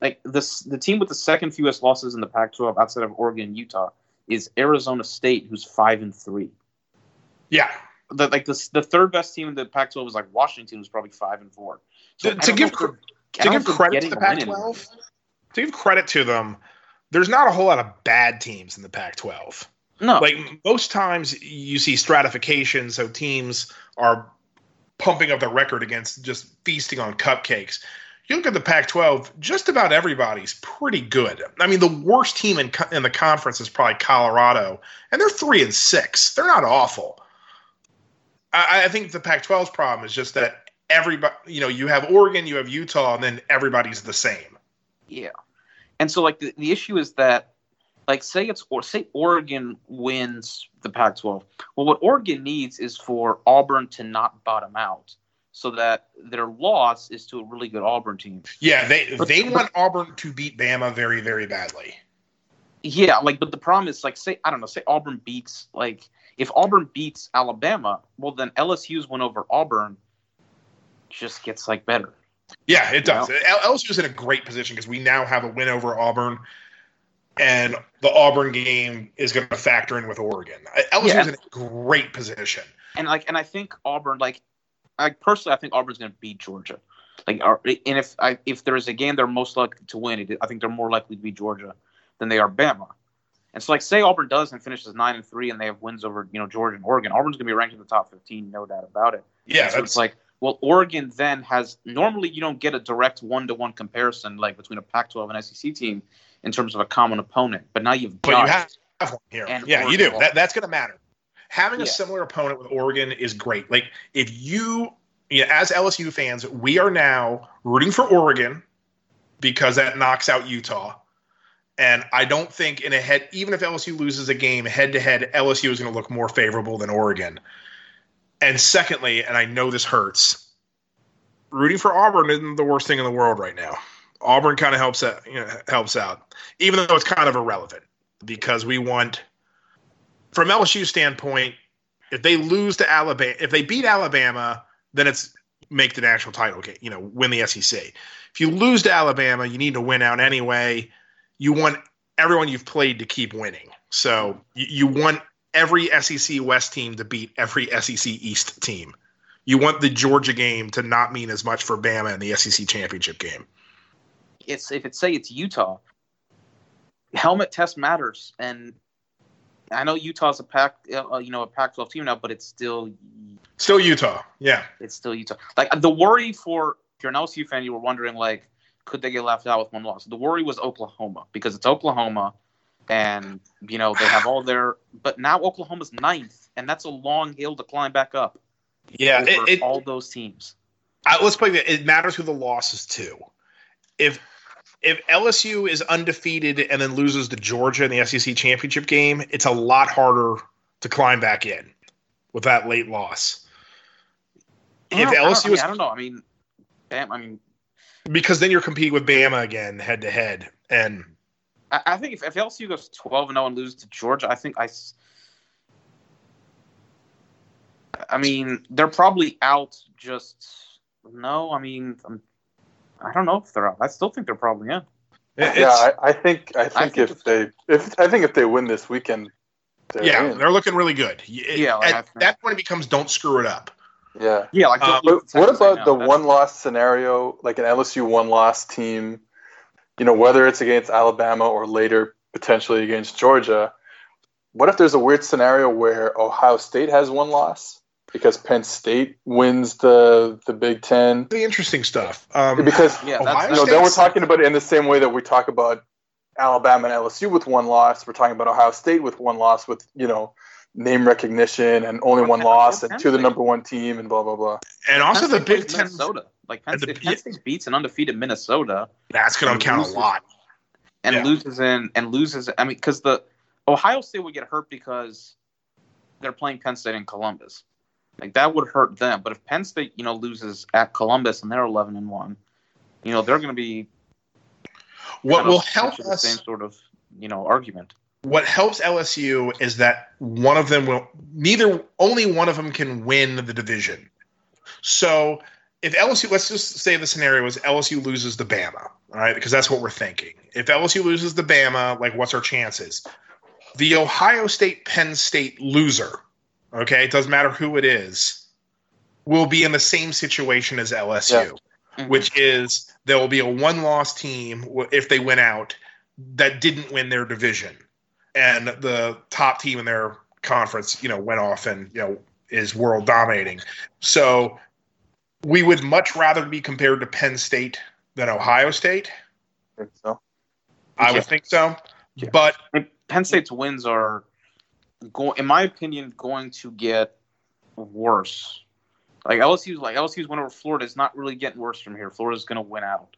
like this the team with the second fewest losses in the Pac-12 outside of Oregon and Utah is Arizona State, who's five and three. yeah, The, like the the third best team in the Pac-12 is like Washington, who's probably five and four. So To- to give to give know if they're credit to the a. Pac-12, to give credit to them, there's not a whole lot of bad teams in the Pac-12. No, Like most times, you see stratification, so teams are pumping up the record against just feasting on cupcakes. You look at the Pac-12; just about everybody's pretty good. I mean, the worst team in co- in the conference is probably Colorado, and they're three and six. They're not awful. I, I think the Pac-12's problem is just that everybody, you know, you have Oregon, you have Utah, and then everybody's the same. Yeah, and so like the, the issue is that like say it's or say Oregon wins the Pac-12. Well, what Oregon needs is for Auburn to not bottom out, so that their loss is to a really good Auburn team. Yeah, they But- they want Auburn to beat Bama very very badly. Yeah, like but the problem is like say I don't know, say Auburn beats like if Auburn beats Alabama, well then LSU's win over Auburn just gets like better. Yeah, it does. L- LSU's in a great position because we now have a win over Auburn, and the Auburn game is going to factor in with Oregon. LSU's Yeah. in a great position. And like and I think Auburn like I personally I think Auburn's going to beat Georgia. Like and if I if there is a game they're most likely to win, it, I think they're more likely to beat Georgia than they are Bama. And so like say Auburn does and finishes 9 and 3 and they have wins over, you know, Georgia and Oregon, Auburn's going to be ranked in the top 15, no doubt about it. Yeah, so it's like, well, Oregon then has normally you don't get a direct one to one comparison like between a Pac-12 and SEC team in terms of a common opponent, but now you've but you have, have one here. Yeah, you do. That, that's going to matter. Having a similar opponent with Oregon is great. Like if you, yeah, as LSU fans, we are now rooting for Oregon because that knocks out Utah. And I don't think in a head, even if LSU loses a game head to head, LSU is going to look more favorable than Oregon. And secondly, and I know this hurts, rooting for Auburn isn't the worst thing in the world right now. Auburn kind of helps out, you know, helps out, even though it's kind of irrelevant because we want, from LSU standpoint, if they lose to Alabama, if they beat Alabama, then it's make the national title game, you know, win the SEC. If you lose to Alabama, you need to win out anyway. You want everyone you've played to keep winning. So you, you want every SEC West team to beat every SEC East team. You want the Georgia game to not mean as much for Bama in the SEC championship game. It's if it's say it's Utah, helmet test matters, and I know Utah's a pack, uh, you know, a Pac-12 team now, but it's still Still Utah. Yeah. it's still Utah. Like the worry for if you're an LSU fan, you were wondering like, could they get left out with one loss? The worry was Oklahoma because it's Oklahoma, and you know they have all their. But now Oklahoma's ninth, and that's a long hill to climb back up. Yeah. It, it, all those teams. I, let's play that. It matters who the loss is to. If if LSU is undefeated and then loses to Georgia in the SEC championship game, it's a lot harder to climb back in with that late loss. I If don't- I LSU I, mean, I don't know. I mean, Bam, I mean, because then you're competing with Bama again head to head, and I, I think if, if LSU goes twelve and zero and loses to Georgia, I think I. I mean, they're probably out. Just no. I mean, I'm, I don't know if they're out. I still think they're probably in. it- yeah, I, I think I think, think if it's- they if I think if they win this weekend, they're yeah, in. they're looking really good. It- Yeah, like, I at that point it becomes don't screw it up. yeah. Yeah, like um, But what Texas right about the That's- one loss scenario, like an LSU one loss team? You know, whether it's against Alabama or later potentially against Georgia. What if there's a weird scenario where Ohio State has one loss because Penn State wins the the Big Ten? The interesting stuff. Um, Because Yeah, Ohio that's, you know, then we're talking about it in the same way that we talk about Alabama and LSU with one loss. We're talking about Ohio State with one loss, with you know name recognition and only one loss and to the number one team and blah blah blah. and also the Big Ten. Minnesota. Like Penn and the- State, Penn State beats an undefeated Minnesota That's going to count a lot. and Yeah. loses in and loses. I mean, because the Ohio State would get hurt because they're playing Penn State in Columbus. Like that would hurt them. But if Penn State, you know, loses at Columbus and they're eleven and one, you know, they're going to be What will help essentially the us same sort of you know argument. what helps LSU is that one of them will neither only one of them can win the division. So if LSU let's just say the scenario is LSU loses the Bama, all right? Because that's what we're thinking. If LSU loses the Bama, like what's our chances? The Ohio State Penn State loser, okay, it doesn't matter who it is, will be in the same situation as LSU Mhm. which is there will be a one loss team if they win out that didn't win their division, and the top team in their conference, you know, went off and you know is world dominating. So we would much rather be compared to Penn State than Ohio State. I think so. I Yeah. would think so, Yeah. but Penn State's wins are, go, in my opinion, going to get worse. Like LSU's, like LSU's win over Florida is not really getting worse from here. Florida's going to win out.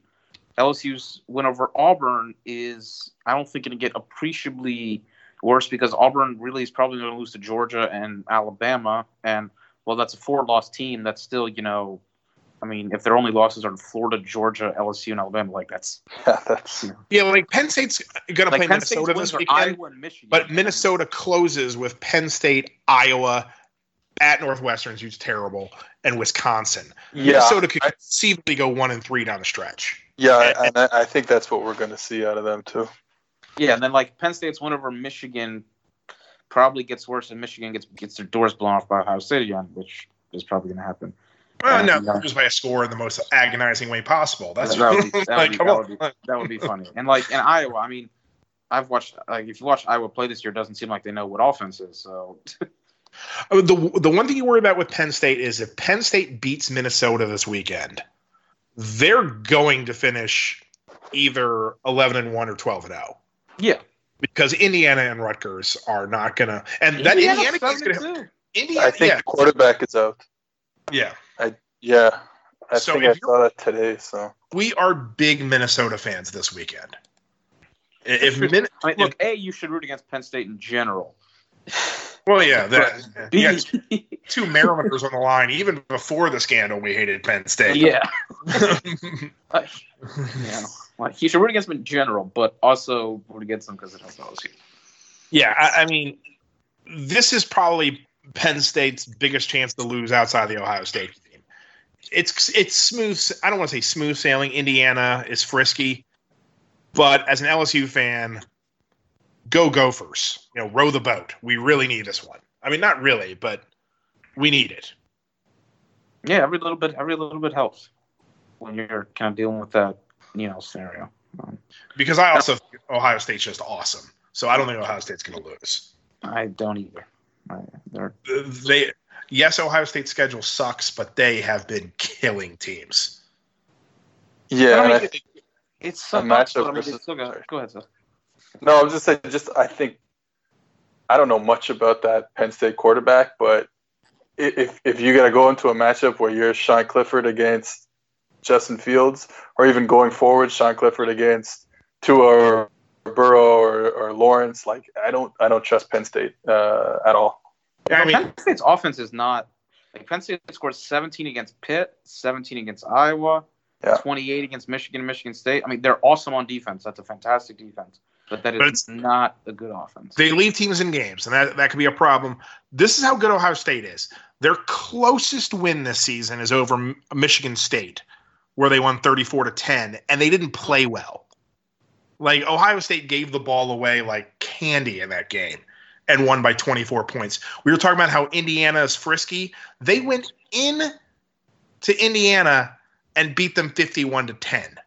LSU's win over Auburn is, I don't think, going to get appreciably worse because Auburn really is probably going to lose to Georgia and Alabama. And well, that's a four-loss team. That's still, you know, I mean, if their only losses are to Florida, Georgia, LSU, and Alabama, like that's (laughs) Yeah, that's yeah, like Penn State's going to like play Penn Minnesota this weekend. Iowa and Michigan. But Minnesota closes with Penn State, Iowa, at Northwestern, who's terrible, and Wisconsin. yeah. Minnesota could I- conceivably go one and three down the stretch. Yeah, and I, I think that's what we're going to see out of them too. Yeah, and then like Penn State's win over Michigan probably gets worse, and Michigan gets gets their doors blown off by Ohio State again, which is probably going to happen. Well, no, Yeah. lose by a score in the most agonizing way possible. That's that would be (laughs) that would like, be, come that on. would be, that would be funny. And like in Iowa, I mean, I've watched like if you watch Iowa play this year, it doesn't seem like they know what offense is. So Oh, The the one thing you worry about with Penn State is if Penn State beats Minnesota this weekend, they're going to finish either eleven and one or twelve and zero yeah, because Indiana and Rutgers are not gonna. And that Indiana's Indiana game's gonna. seven. Indiana, I think yeah, the quarterback is out. yeah. Yeah, I So think I saw that today. So We are big Minnesota fans this weekend. If Min- I mean, look, a you should root against Penn State in general. well, yeah, that, B, yeah, two Marylanders on the line. Even before the scandal, we hated Penn State. yeah, like, you know, like you should root against them in general, but also root against them because it helps LSU. Yeah, I, I mean, this is probably Penn State's biggest chance to lose outside the Ohio State team. It's it's smooth. I don't want to say smooth sailing. Indiana is frisky, but as an LSU fan, go Gophers. You know, row the boat. We really need this one. I mean, not really, but we need it. Yeah, every little bit, every little bit helps when you're kind of dealing with that, you know, scenario. Um, Because I also think Ohio State's just awesome. So I don't think Ohio State's going to lose. I don't either. I, they're, They yes, Ohio State's schedule sucks, but they have been killing teams. yeah, I mean, I think it's A sucks, matchup but I mean, versus- still got, go ahead, Seth. No, I was just saying, just I think I don't know much about that Penn State quarterback, but if if you got to go into a matchup where you're Sean Clifford against Justin Fields, or even going forward, Sean Clifford against Tua or Burrow or, or Lawrence, like I don't I don't trust Penn State uh, at all. Yeah, I mean, Penn State's offense is not like Penn State scored 17 against Pitt, 17 against Iowa, Yeah. 28 against Michigan and Michigan State. I mean, they're awesome on defense. That's a fantastic defense, but that But is it's- not a good offense. they leave teams in games, and that, that could be a problem. This is how good Ohio State is. Their closest win this season is over M- Michigan State, where they won 34 to 10, and they didn't play well. Like Ohio State gave the ball away like candy in that game and won by 24 points. We were talking about how Indiana is frisky. They went in to Indiana and beat them 51 to 10.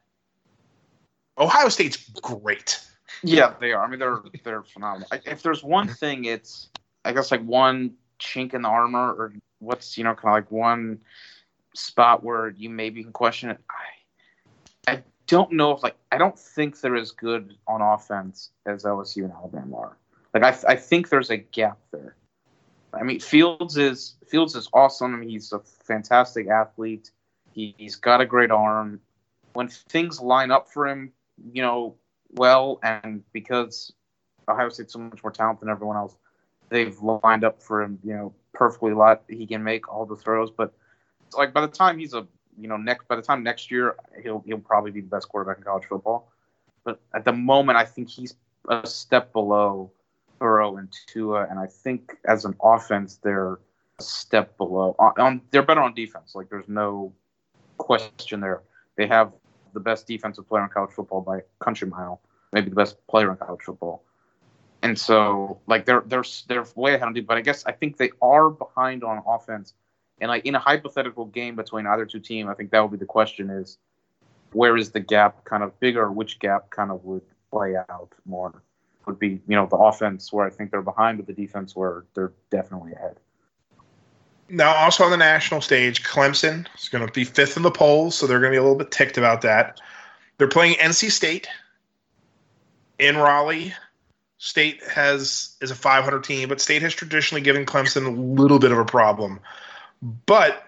Ohio State's great. Yeah, they are. I mean, they're they're phenomenal. If there's one thing, it's I guess like one chink in the armor, or what's you know kind of like one spot where you maybe can question it. I I don't know if like I don't think they're as good on offense as LSU and Alabama are. Like I I think there's a gap there. I mean, Fields is Fields is awesome. He's a fantastic athlete. He, he's got a great arm. When things line up for him, you know, well, and because Ohio State's so much more talented than everyone else, they've lined up for him, you know, perfectly. A lot he can make all the throws, but it's like by the time he's a, you know, next by the time next year, he'll he'll probably be the best quarterback in college football. But at the moment, I think he's a step below Burrow and Tua, and I think as an offense, they're a step below. On, on they're better on defense. Like there's no question there. They have the best defensive player in college football by country mile, maybe the best player in college football. And so, like they're they're they're way ahead on defense, but I guess I think they are behind on offense. And like in a hypothetical game between either two teams, I think that would be the question: is where is the gap kind of bigger? Which gap kind of would play out more. Would be you know the offense where I think they're behind, but the defense where they're definitely ahead. Now, also on the national stage, Clemson is going to be fifth in the polls, so they're going to be a little bit ticked about that. They're playing NC State in Raleigh. State has is a 500 team, but State has traditionally given Clemson a little bit of a problem. But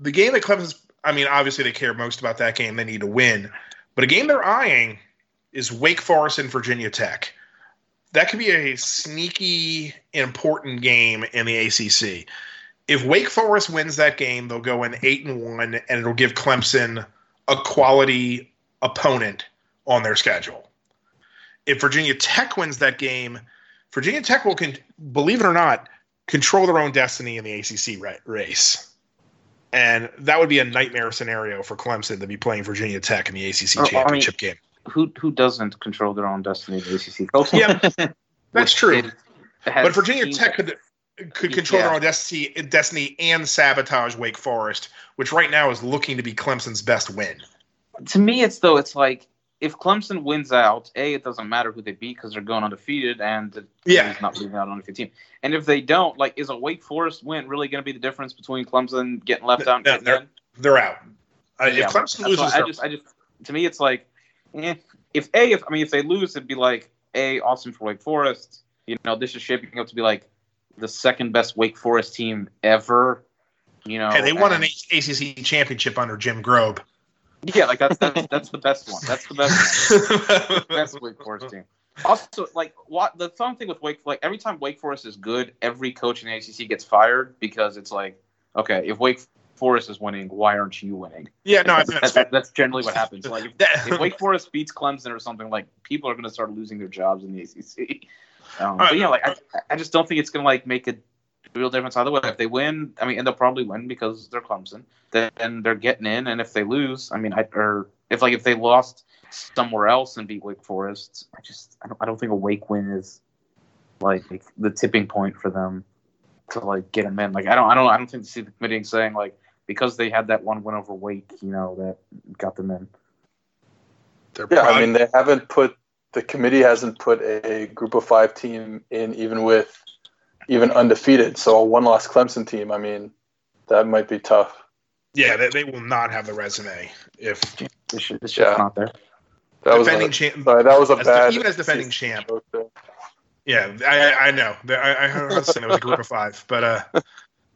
the game that Clemson's, I mean, obviously they care most about that game. They need to win. But a game they're eyeing is Wake Forest and Virginia Tech. That could be a sneaky, important game in the ACC. If Wake Forest wins that game, they'll go in eight and one, and it'll give Clemson a quality opponent on their schedule. If Virginia Tech wins that game, Virginia Tech will, con- believe it or not, control their own destiny in the ACC ra- race. And that would be a nightmare scenario for Clemson to be playing Virginia Tech in the ACC Oh, I mean- championship game. Who who doesn't control their own destiny in the ACC? Yeah, (laughs) That's true. But Virginia Tech could could control Yeah. their own destiny, destiny and sabotage Wake Forest, which right now is looking to be Clemson's best win. to me, it's though it's like if Clemson wins out, a it doesn't matter who they beat because they're going undefeated, and Yeah. not leaving out on a team. And if they don't, like, is a Wake Forest win really going to be the difference between Clemson getting left out and No, they're- They're out. Uh, Yeah, if Clemson loses, I just, I just, to me, it's like, eh, if a, if I mean, if they lose, it'd be like a awesome for Wake Forest. You know, this is shaping up to be like the second best Wake Forest team ever. You know, hey, they won an ACC championship under Jim Grobe. yeah, like that's that's that's the best one. That's the best (laughs) one. best Wake Forest team. Also, like what the fun thing with Wake, like every time Wake Forest is good, every coach in the ACC gets fired because it's like, okay, if Wake Forest is winning, why aren't you winning? yeah, no, I think that's, that's that's generally what happens. Like if, (laughs) That- if Wake Forest beats Clemson or something, like people are going to start losing their jobs in the ACC. Um, right. but yeah, like I, I just don't think it's going to like make a real difference either way. If they win, I mean, and they'll probably win because they're Clemson. Then they're getting in, and if they lose, I mean, I or if like if they lost somewhere else and beat Wake Forest, I just I don't, I don't think a Wake win is like the tipping point for them to like get them in. Like I don't I don't I don't think see the committee saying like because they had that one win over Wake, you know, that got them in. they're Yeah, I mean they haven't put the committee hasn't put a group of five team in even with even undefeated. So a one loss Clemson team, I mean, that might be tough. yeah, they, they will not have the resume if It's just, it's just Yeah. not there. That was defending a, champ. sorry, that was a as- bad even as defending champ. Yeah, I, I know. I, I heard it was a group of five, but uh, it,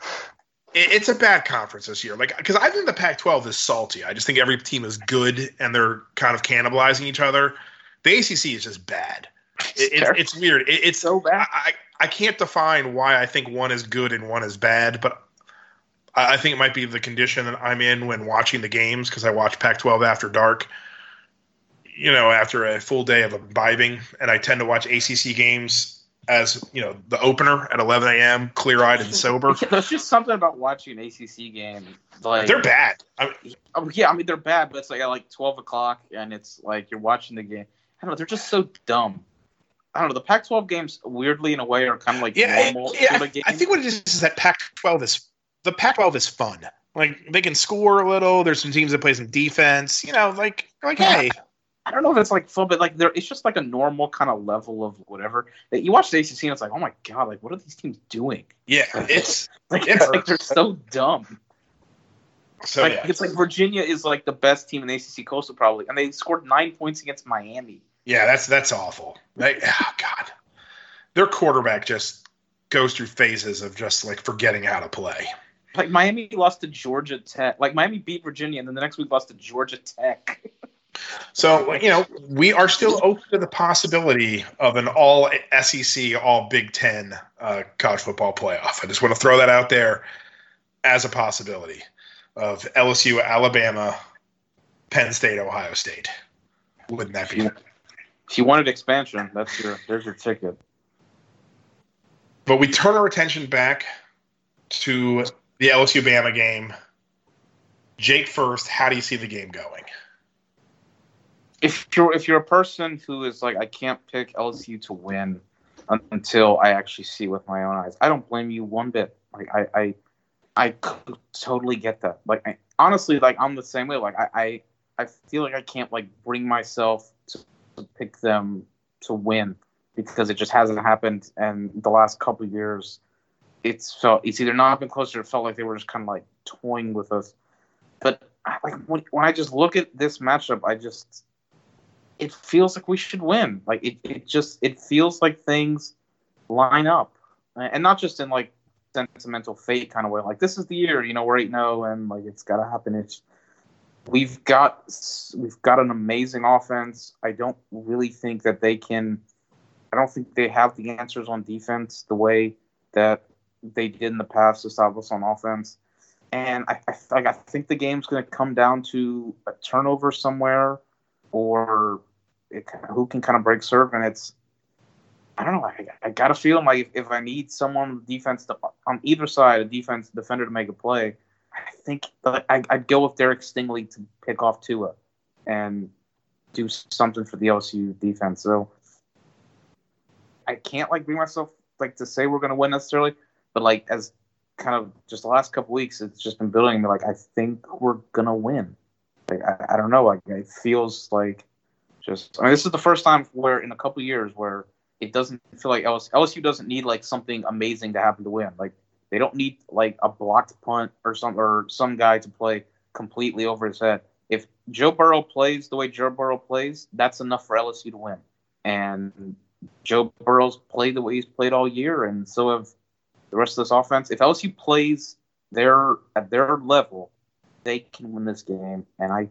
(laughs) it's a bad conference this year. Like, because I think the Pac-12 is salty. I just think every team is good, and they're kind of cannibalizing each other. The ACC is just bad. It, it's, it's weird. It, it's So bad. I, I can't define why I think one is good and one is bad, but I, I think it might be the condition that I'm in when watching the games because I watch Pac-12 after dark. You know, after a full day of imbibing, and I tend to watch ACC games as you know the opener at 11 a.m. clear-eyed and sober. (laughs) There's just something about watching an ACC game. Like They're bad. I mean, Oh, yeah, I mean they're bad, but it's like at like twelve o'clock, and it's like you're watching the game. I don't know. They're just so dumb. I don't know. The Pac-12 games, weirdly in a way, are kind of like yeah, normal yeah. sort of I, games. I think what it is is that Pac-12 is the Pac-12 is fun. Like they can score a little. There's some teams that play some defense. You know, like like Yeah. hey, I don't know if it's like fun, but like there, it's just like a normal kind of level of whatever. That you watch the ACC, and it's like, oh my god, like what are these teams doing? yeah, (laughs) it's (laughs) Like it's like they're so dumb. so like yeah. it's like Virginia is like the best team in the ACC Coastal probably, and they scored nine points against Miami. Yeah, that's that's awful. They, oh God, their quarterback just goes through phases of just like forgetting how to play. Like Miami lost to Georgia Tech. Like Miami beat Virginia, and then the next week lost to Georgia Tech. (laughs) So you know, we are still open to the possibility of an all SEC, all Big Ten uh, college football playoff. I just want to throw that out there as a possibility of LSU, Alabama, Penn State, Ohio State. Wouldn't that be? If you wanted expansion, that's your there's your ticket. But we turn our attention back to the LSU Bama game. Jake first, how do you see the game going? If you're if you're a person who is like I can't pick LSU to win until I actually see with my own eyes, I don't blame you one bit. Like I I, I totally get that. Like I, honestly, like I'm the same way. Like I, I I feel like I can't like bring myself to, pick them to win because it just hasn't happened. And the last couple years, it's felt it's either not been closer. It felt like they were just kind of like toying with us. But like when, when I just look at this matchup, I just it feels like we should win. Like it, it just it feels like things line up, and not just in like sentimental fate kind of way. Like this is the year, you know, we're eight zero, oh and like it's got to happen. It's we've got we've got an amazing offense. I don't really think that they can. I don't think they have the answers on defense the way that they did in the past to stop us on offense. And I, I, I think the game's going to come down to a turnover somewhere, or it, who can kind of break serve. And it's I don't know. I, I got a feeling like if, if I need someone defense to, on either side, a defense defender to make a play, I think I, I'd go with Derek Stingley to pick off Tua and do something for the LSU defense. So I can't like bring myself like to say we're going to win necessarily, but like as kind of just the last couple weeks, it's just been building me. Like I think we're gonna win. Like I, I don't know. Like it feels like just. I mean, this is the first time where in a couple years where it doesn't feel like LSU, LSU doesn't need like something amazing to happen to win. Like they don't need like a blocked punt or some or some guy to play completely over his head. If Joe Burrow plays the way Joe Burrow plays, that's enough for LSU to win. And Joe Burrow's played the way he's played all year, and so have the rest of this offense. If LSU plays their at their level, they can win this game, and I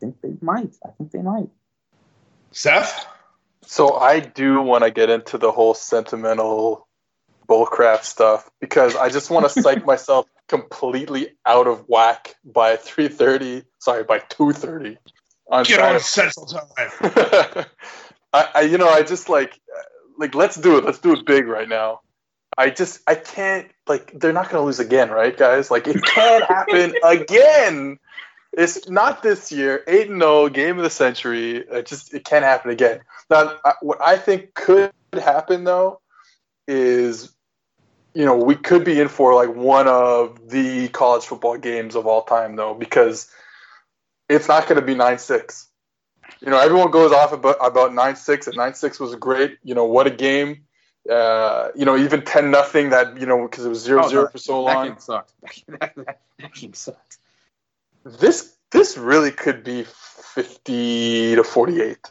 think they might. I think they might. Seth? So I do want to get into the whole sentimental bullcrap stuff because I just want to (laughs) psych myself completely out of whack by 3:30. Sorry, by 2:30 on Get Saturday. on Central Time. (laughs) I, I, you know, I just like, like, let's do it. Let's do it big right now. I just, I can't, like, they're not going to lose again, right, guys? Like, it can't happen (laughs) again. It's not this year. 8 and 0, game of the century. It just, it can't happen again. Now, I- what I think could happen, though, is, you know, we could be in for, like, one of the college football games of all time, though, because it's not going to be 9 6 you know, everyone goes off about about nine six, and nine six was great. You know, what a game. Uh, you know, even ten nothing. That you know, because it was zero Oh, zero no, for so That long. game sucked. That, (laughs) that, that game sucked. This this really could be fifty to forty eight,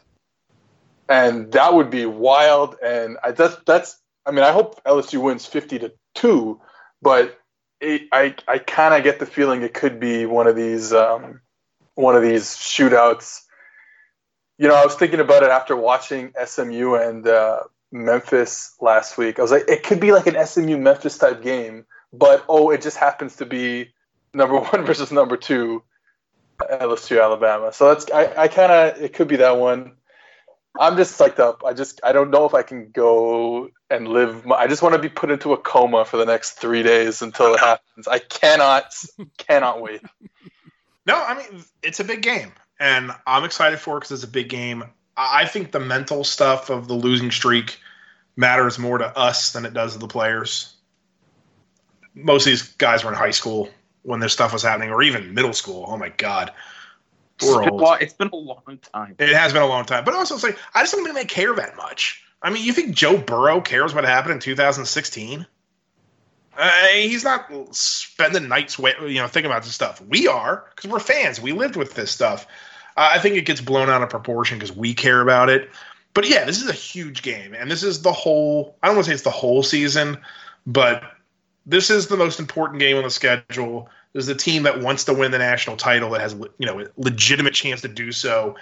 and that would be wild. And I that's that's. I mean, I hope LSU wins fifty to two, but it, I I kind of get the feeling it could be one of these um, one of these shootouts. You know, I was thinking about it after watching SMU and uh, Memphis last week. I was like, it could be like an SMU Memphis type game, but oh, it just happens to be number (laughs) one versus number two, LSU Alabama. So that's I, I kind of it could be that one. I'm just psyched up. I just I don't know if I can go and live. My, I just want to be put into a coma for the next three days until it happens. I cannot cannot wait. (laughs) No, I mean it's a big game, and I'm excited for it because it's a big game. I think the mental stuff of the losing streak matters more to us than it does to the players. Most of these guys were in high school when this stuff was happening, or even middle school. Oh my god, we're been, a old. lo- it's been a long time. It has been a long time, but also it's like I just don't think they care that much. I mean, you think Joe Burrow cares what happened in 2016? Uh, he's not spending nights, you know, thinking about this stuff. We are because we're fans. We lived with this stuff. I think it gets blown out of proportion because we care about it. But yeah, this is a huge game, and this is the whole. I don't want to say it's the whole season, but this is the most important game on the schedule. This is the team that wants to win the national title that has, you know, a legitimate chance to do so.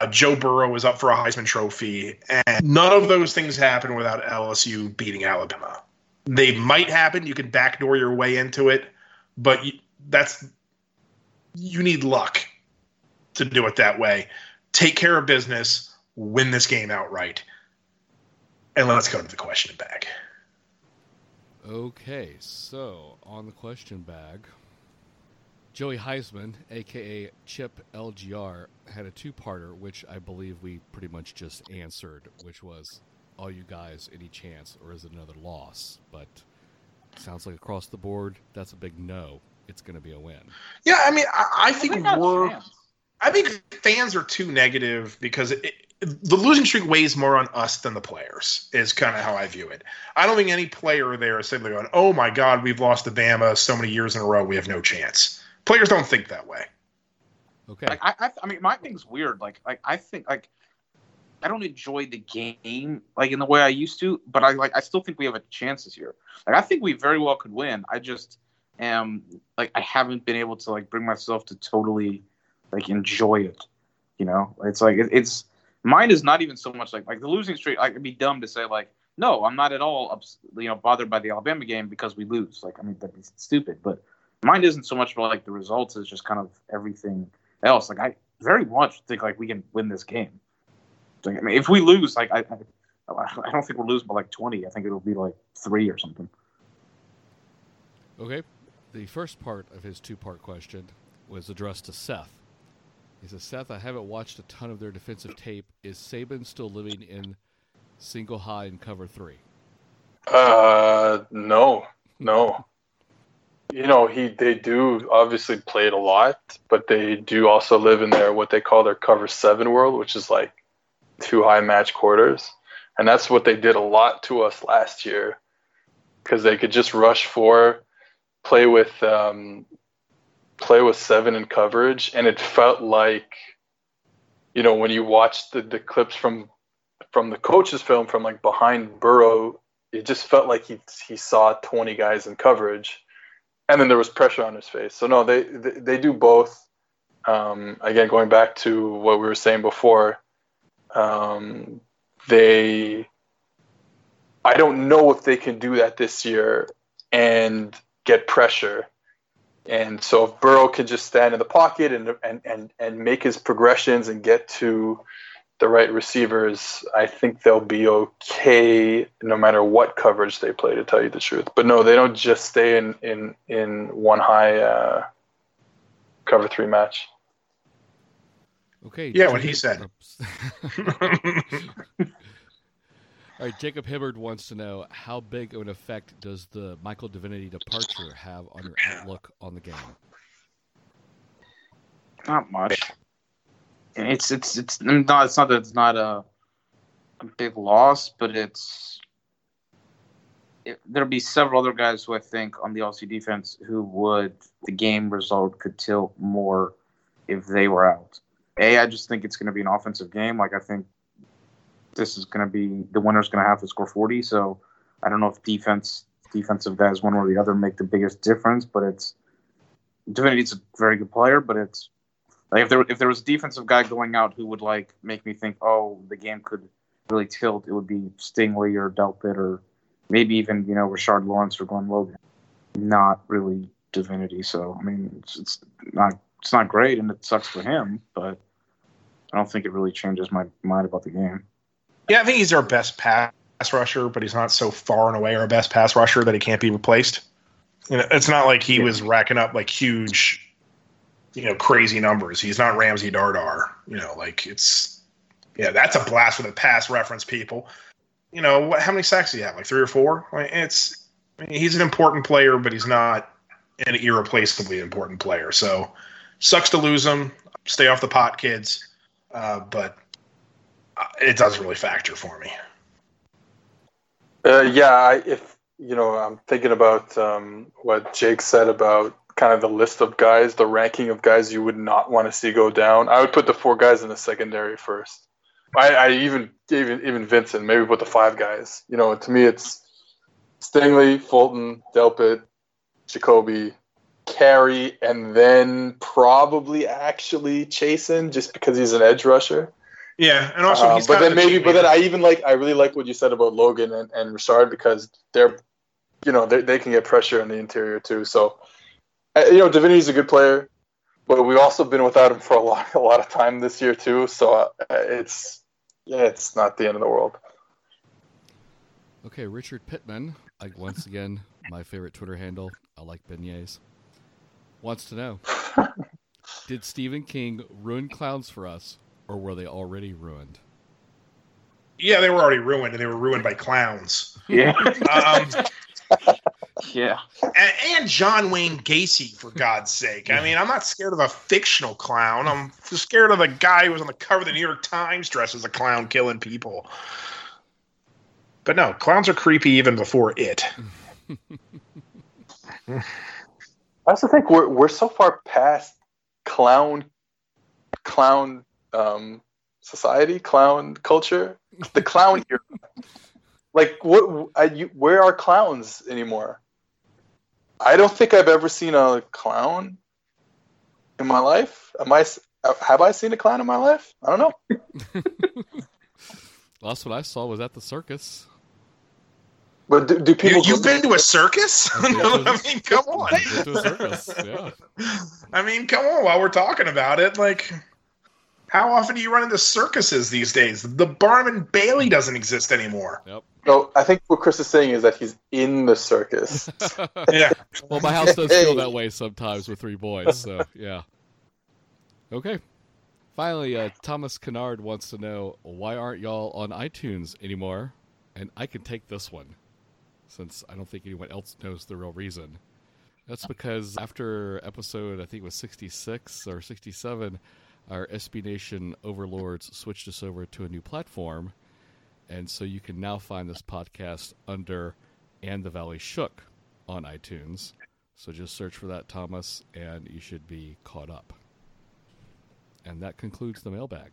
Uh, Joe Burrow is up for a Heisman Trophy, and none of those things happen without LSU beating Alabama. They might happen. You can backdoor your way into it, but you, that's you need luck to do it that way. Take care of business, win this game outright, and let's go to the question bag. Okay, so on the question bag, Joey Heisman, aka Chip LGR, had a two parter, which I believe we pretty much just answered, which was All you guys, any chance, or is it another loss? But sounds like across the board, that's a big no. It's going to be a win. Yeah, I mean, I, I think They got a we're. chance. I think fans are too negative because it, the losing streak weighs more on us than the players. Is kind of how I view it. I don't think any player there is simply going, "Oh my God, we've lost to Bama so many years in a row, we have no chance." Players don't think that way. Okay. Like I, I, I mean, my thing's weird. Like, like I think like I don't enjoy the game like in the way I used to, but I like I still think we have a chance this year. Like I think we very well could win. I just am like I haven't been able to like bring myself to totally like enjoy it. You know, it's like it, it's mine is not even so much like like the losing streak. Like it'd be dumb to say like no, I'm not at all ups, you know bothered by the Alabama game because we lose. Like I mean that'd be stupid, but mine isn't so much about like the results. It's just kind of everything else. Like I very much think like we can win this game. Like, I mean, if we lose, like I, I, I don't think we'll lose by like twenty. I think it'll be like three or something. Okay. The first part of his two part question was addressed to Seth. He says, Seth, I haven't watched a ton of their defensive tape. Is Saban still living in single high and cover three? Uh, no, no. You know, he they do obviously play it a lot, but they do also live in their what they call their cover seven world, which is like two high match quarters, and that's what they did a lot to us last year, because they could just rush four, play with um, play with seven in coverage, and it felt like, you know, when you watch the, the clips from from the coach's film from like behind Burrow, it just felt like he he saw 20 guys in coverage, and then there was pressure on his face. So no, they they, they do both. Um, again, going back to what we were saying before, um, they I don't know if they can do that this year and get pressure. And so if Burrow can just stand in the pocket and and and, and make his progressions and get to the right receivers, I think they'll be okay no matter what coverage they play. To tell you the truth, but no, they don't just stay in in in one high uh, cover three match. Okay. Yeah, what he said. (laughs) (laughs) All right, Jacob Hibbard wants to know how big of an effect does the Michael Divinity departure have on your outlook on the game? Not much. It's it's it's not it's not that it's not a, a big loss, but it's it, there'll be several other guys who I think on the LC defense who would the game result could tilt more if they were out. A, I just think it's going to be an offensive game. Like I think this is going to be the winner's going to have to score 40. So I don't know if defense defensive guys one or the other make the biggest difference, but it's Divinity's a very good player, but it's like if there if there was a defensive guy going out who would like make me think, oh, the game could really tilt, it would be Stingley or Delpit or maybe even you know Rashard Lawrence or Glen Logan. Not really Divinity. So I mean, it's, it's not it's not great, and it sucks for him, but I don't think it really changes my mind about the game. Yeah, I think he's our best pass rusher, but he's not so far and away our best pass rusher that he can't be replaced. You know, it's not like he Yeah. was racking up like huge, you know, crazy numbers. He's not Ramsey Dardar. You know, like it's yeah, that's a blast for the pass reference people. You know, what, how many sacks do you have? Like three or four? Like, it's I mean, he's an important player, but he's not an irreplaceably important player. So sucks to lose him. Stay off the pot, kids. Uh, but it doesn't really factor for me. Uh, yeah, I, if you know, I'm thinking about um, what Jake said about kind of the list of guys, the ranking of guys you would not want to see go down. I would put the four guys in the secondary first. I, I even even even Vincent, maybe put the five guys. You know, to me, it's Stingley, Fulton, Delpit, Jacoby, Kary, and then probably actually Chaisson, just because he's an edge rusher. Yeah, and also Uh, he's but then maybe, team but then. I even like I really like what you said about Logan and, and Richard because they're, you know, they they can get pressure in the interior too. So, uh, you know, Divinity's a good player, but we've also been without him for a lot (laughs) a lot of time this year too. So uh, it's yeah, it's not the end of the world. Okay, Richard Pittman, like once again, (laughs) my favorite Twitter handle. I like beignets. Wants to know: (laughs) Did Stephen King ruin clowns for us, or were they already ruined? yeah, they were already ruined, and they were ruined by clowns. Yeah. Um, (laughs) Yeah. and, and John Wayne Gacy, for God's sake. I mean, I'm not scared of a fictional clown. I'm scared of the guy who was on the cover of the New York Times dressed as a clown killing people. But no, clowns are creepy even before it. (laughs) I also think we're we're so far past clown clown um, society, clown culture, the clown (laughs) era. Like what? I, you, where are clowns anymore? I don't think I've ever seen a clown in my life. Am I? Have I seen a clown in my life? I don't know. (laughs) Last what I saw was at the circus. But do, do people? You, have been to a circus? I've been to a- I mean, come on. I've to a circus, yeah. (laughs) I mean, come on. While we're talking about it, like, how often do you run into circuses these days? The Barnum and Bailey doesn't exist anymore. Yep. No, I think what Chris is saying is that he's in the circus. (laughs) Yeah. well, my house does feel that way sometimes with three boys, so yeah. Okay. Finally, uh, Thomas Kennard wants to know why aren't y'all on iTunes anymore? And I can take this one, since I don't think anyone else knows the real reason. That's because after episode, I think it was 66 or 67, our SB Nation overlords switched us over to a new platform. And so you can now find this podcast under And the Valley Shook on iTunes. So just search for that, Thomas, and you should be caught up. And that concludes the mailbag.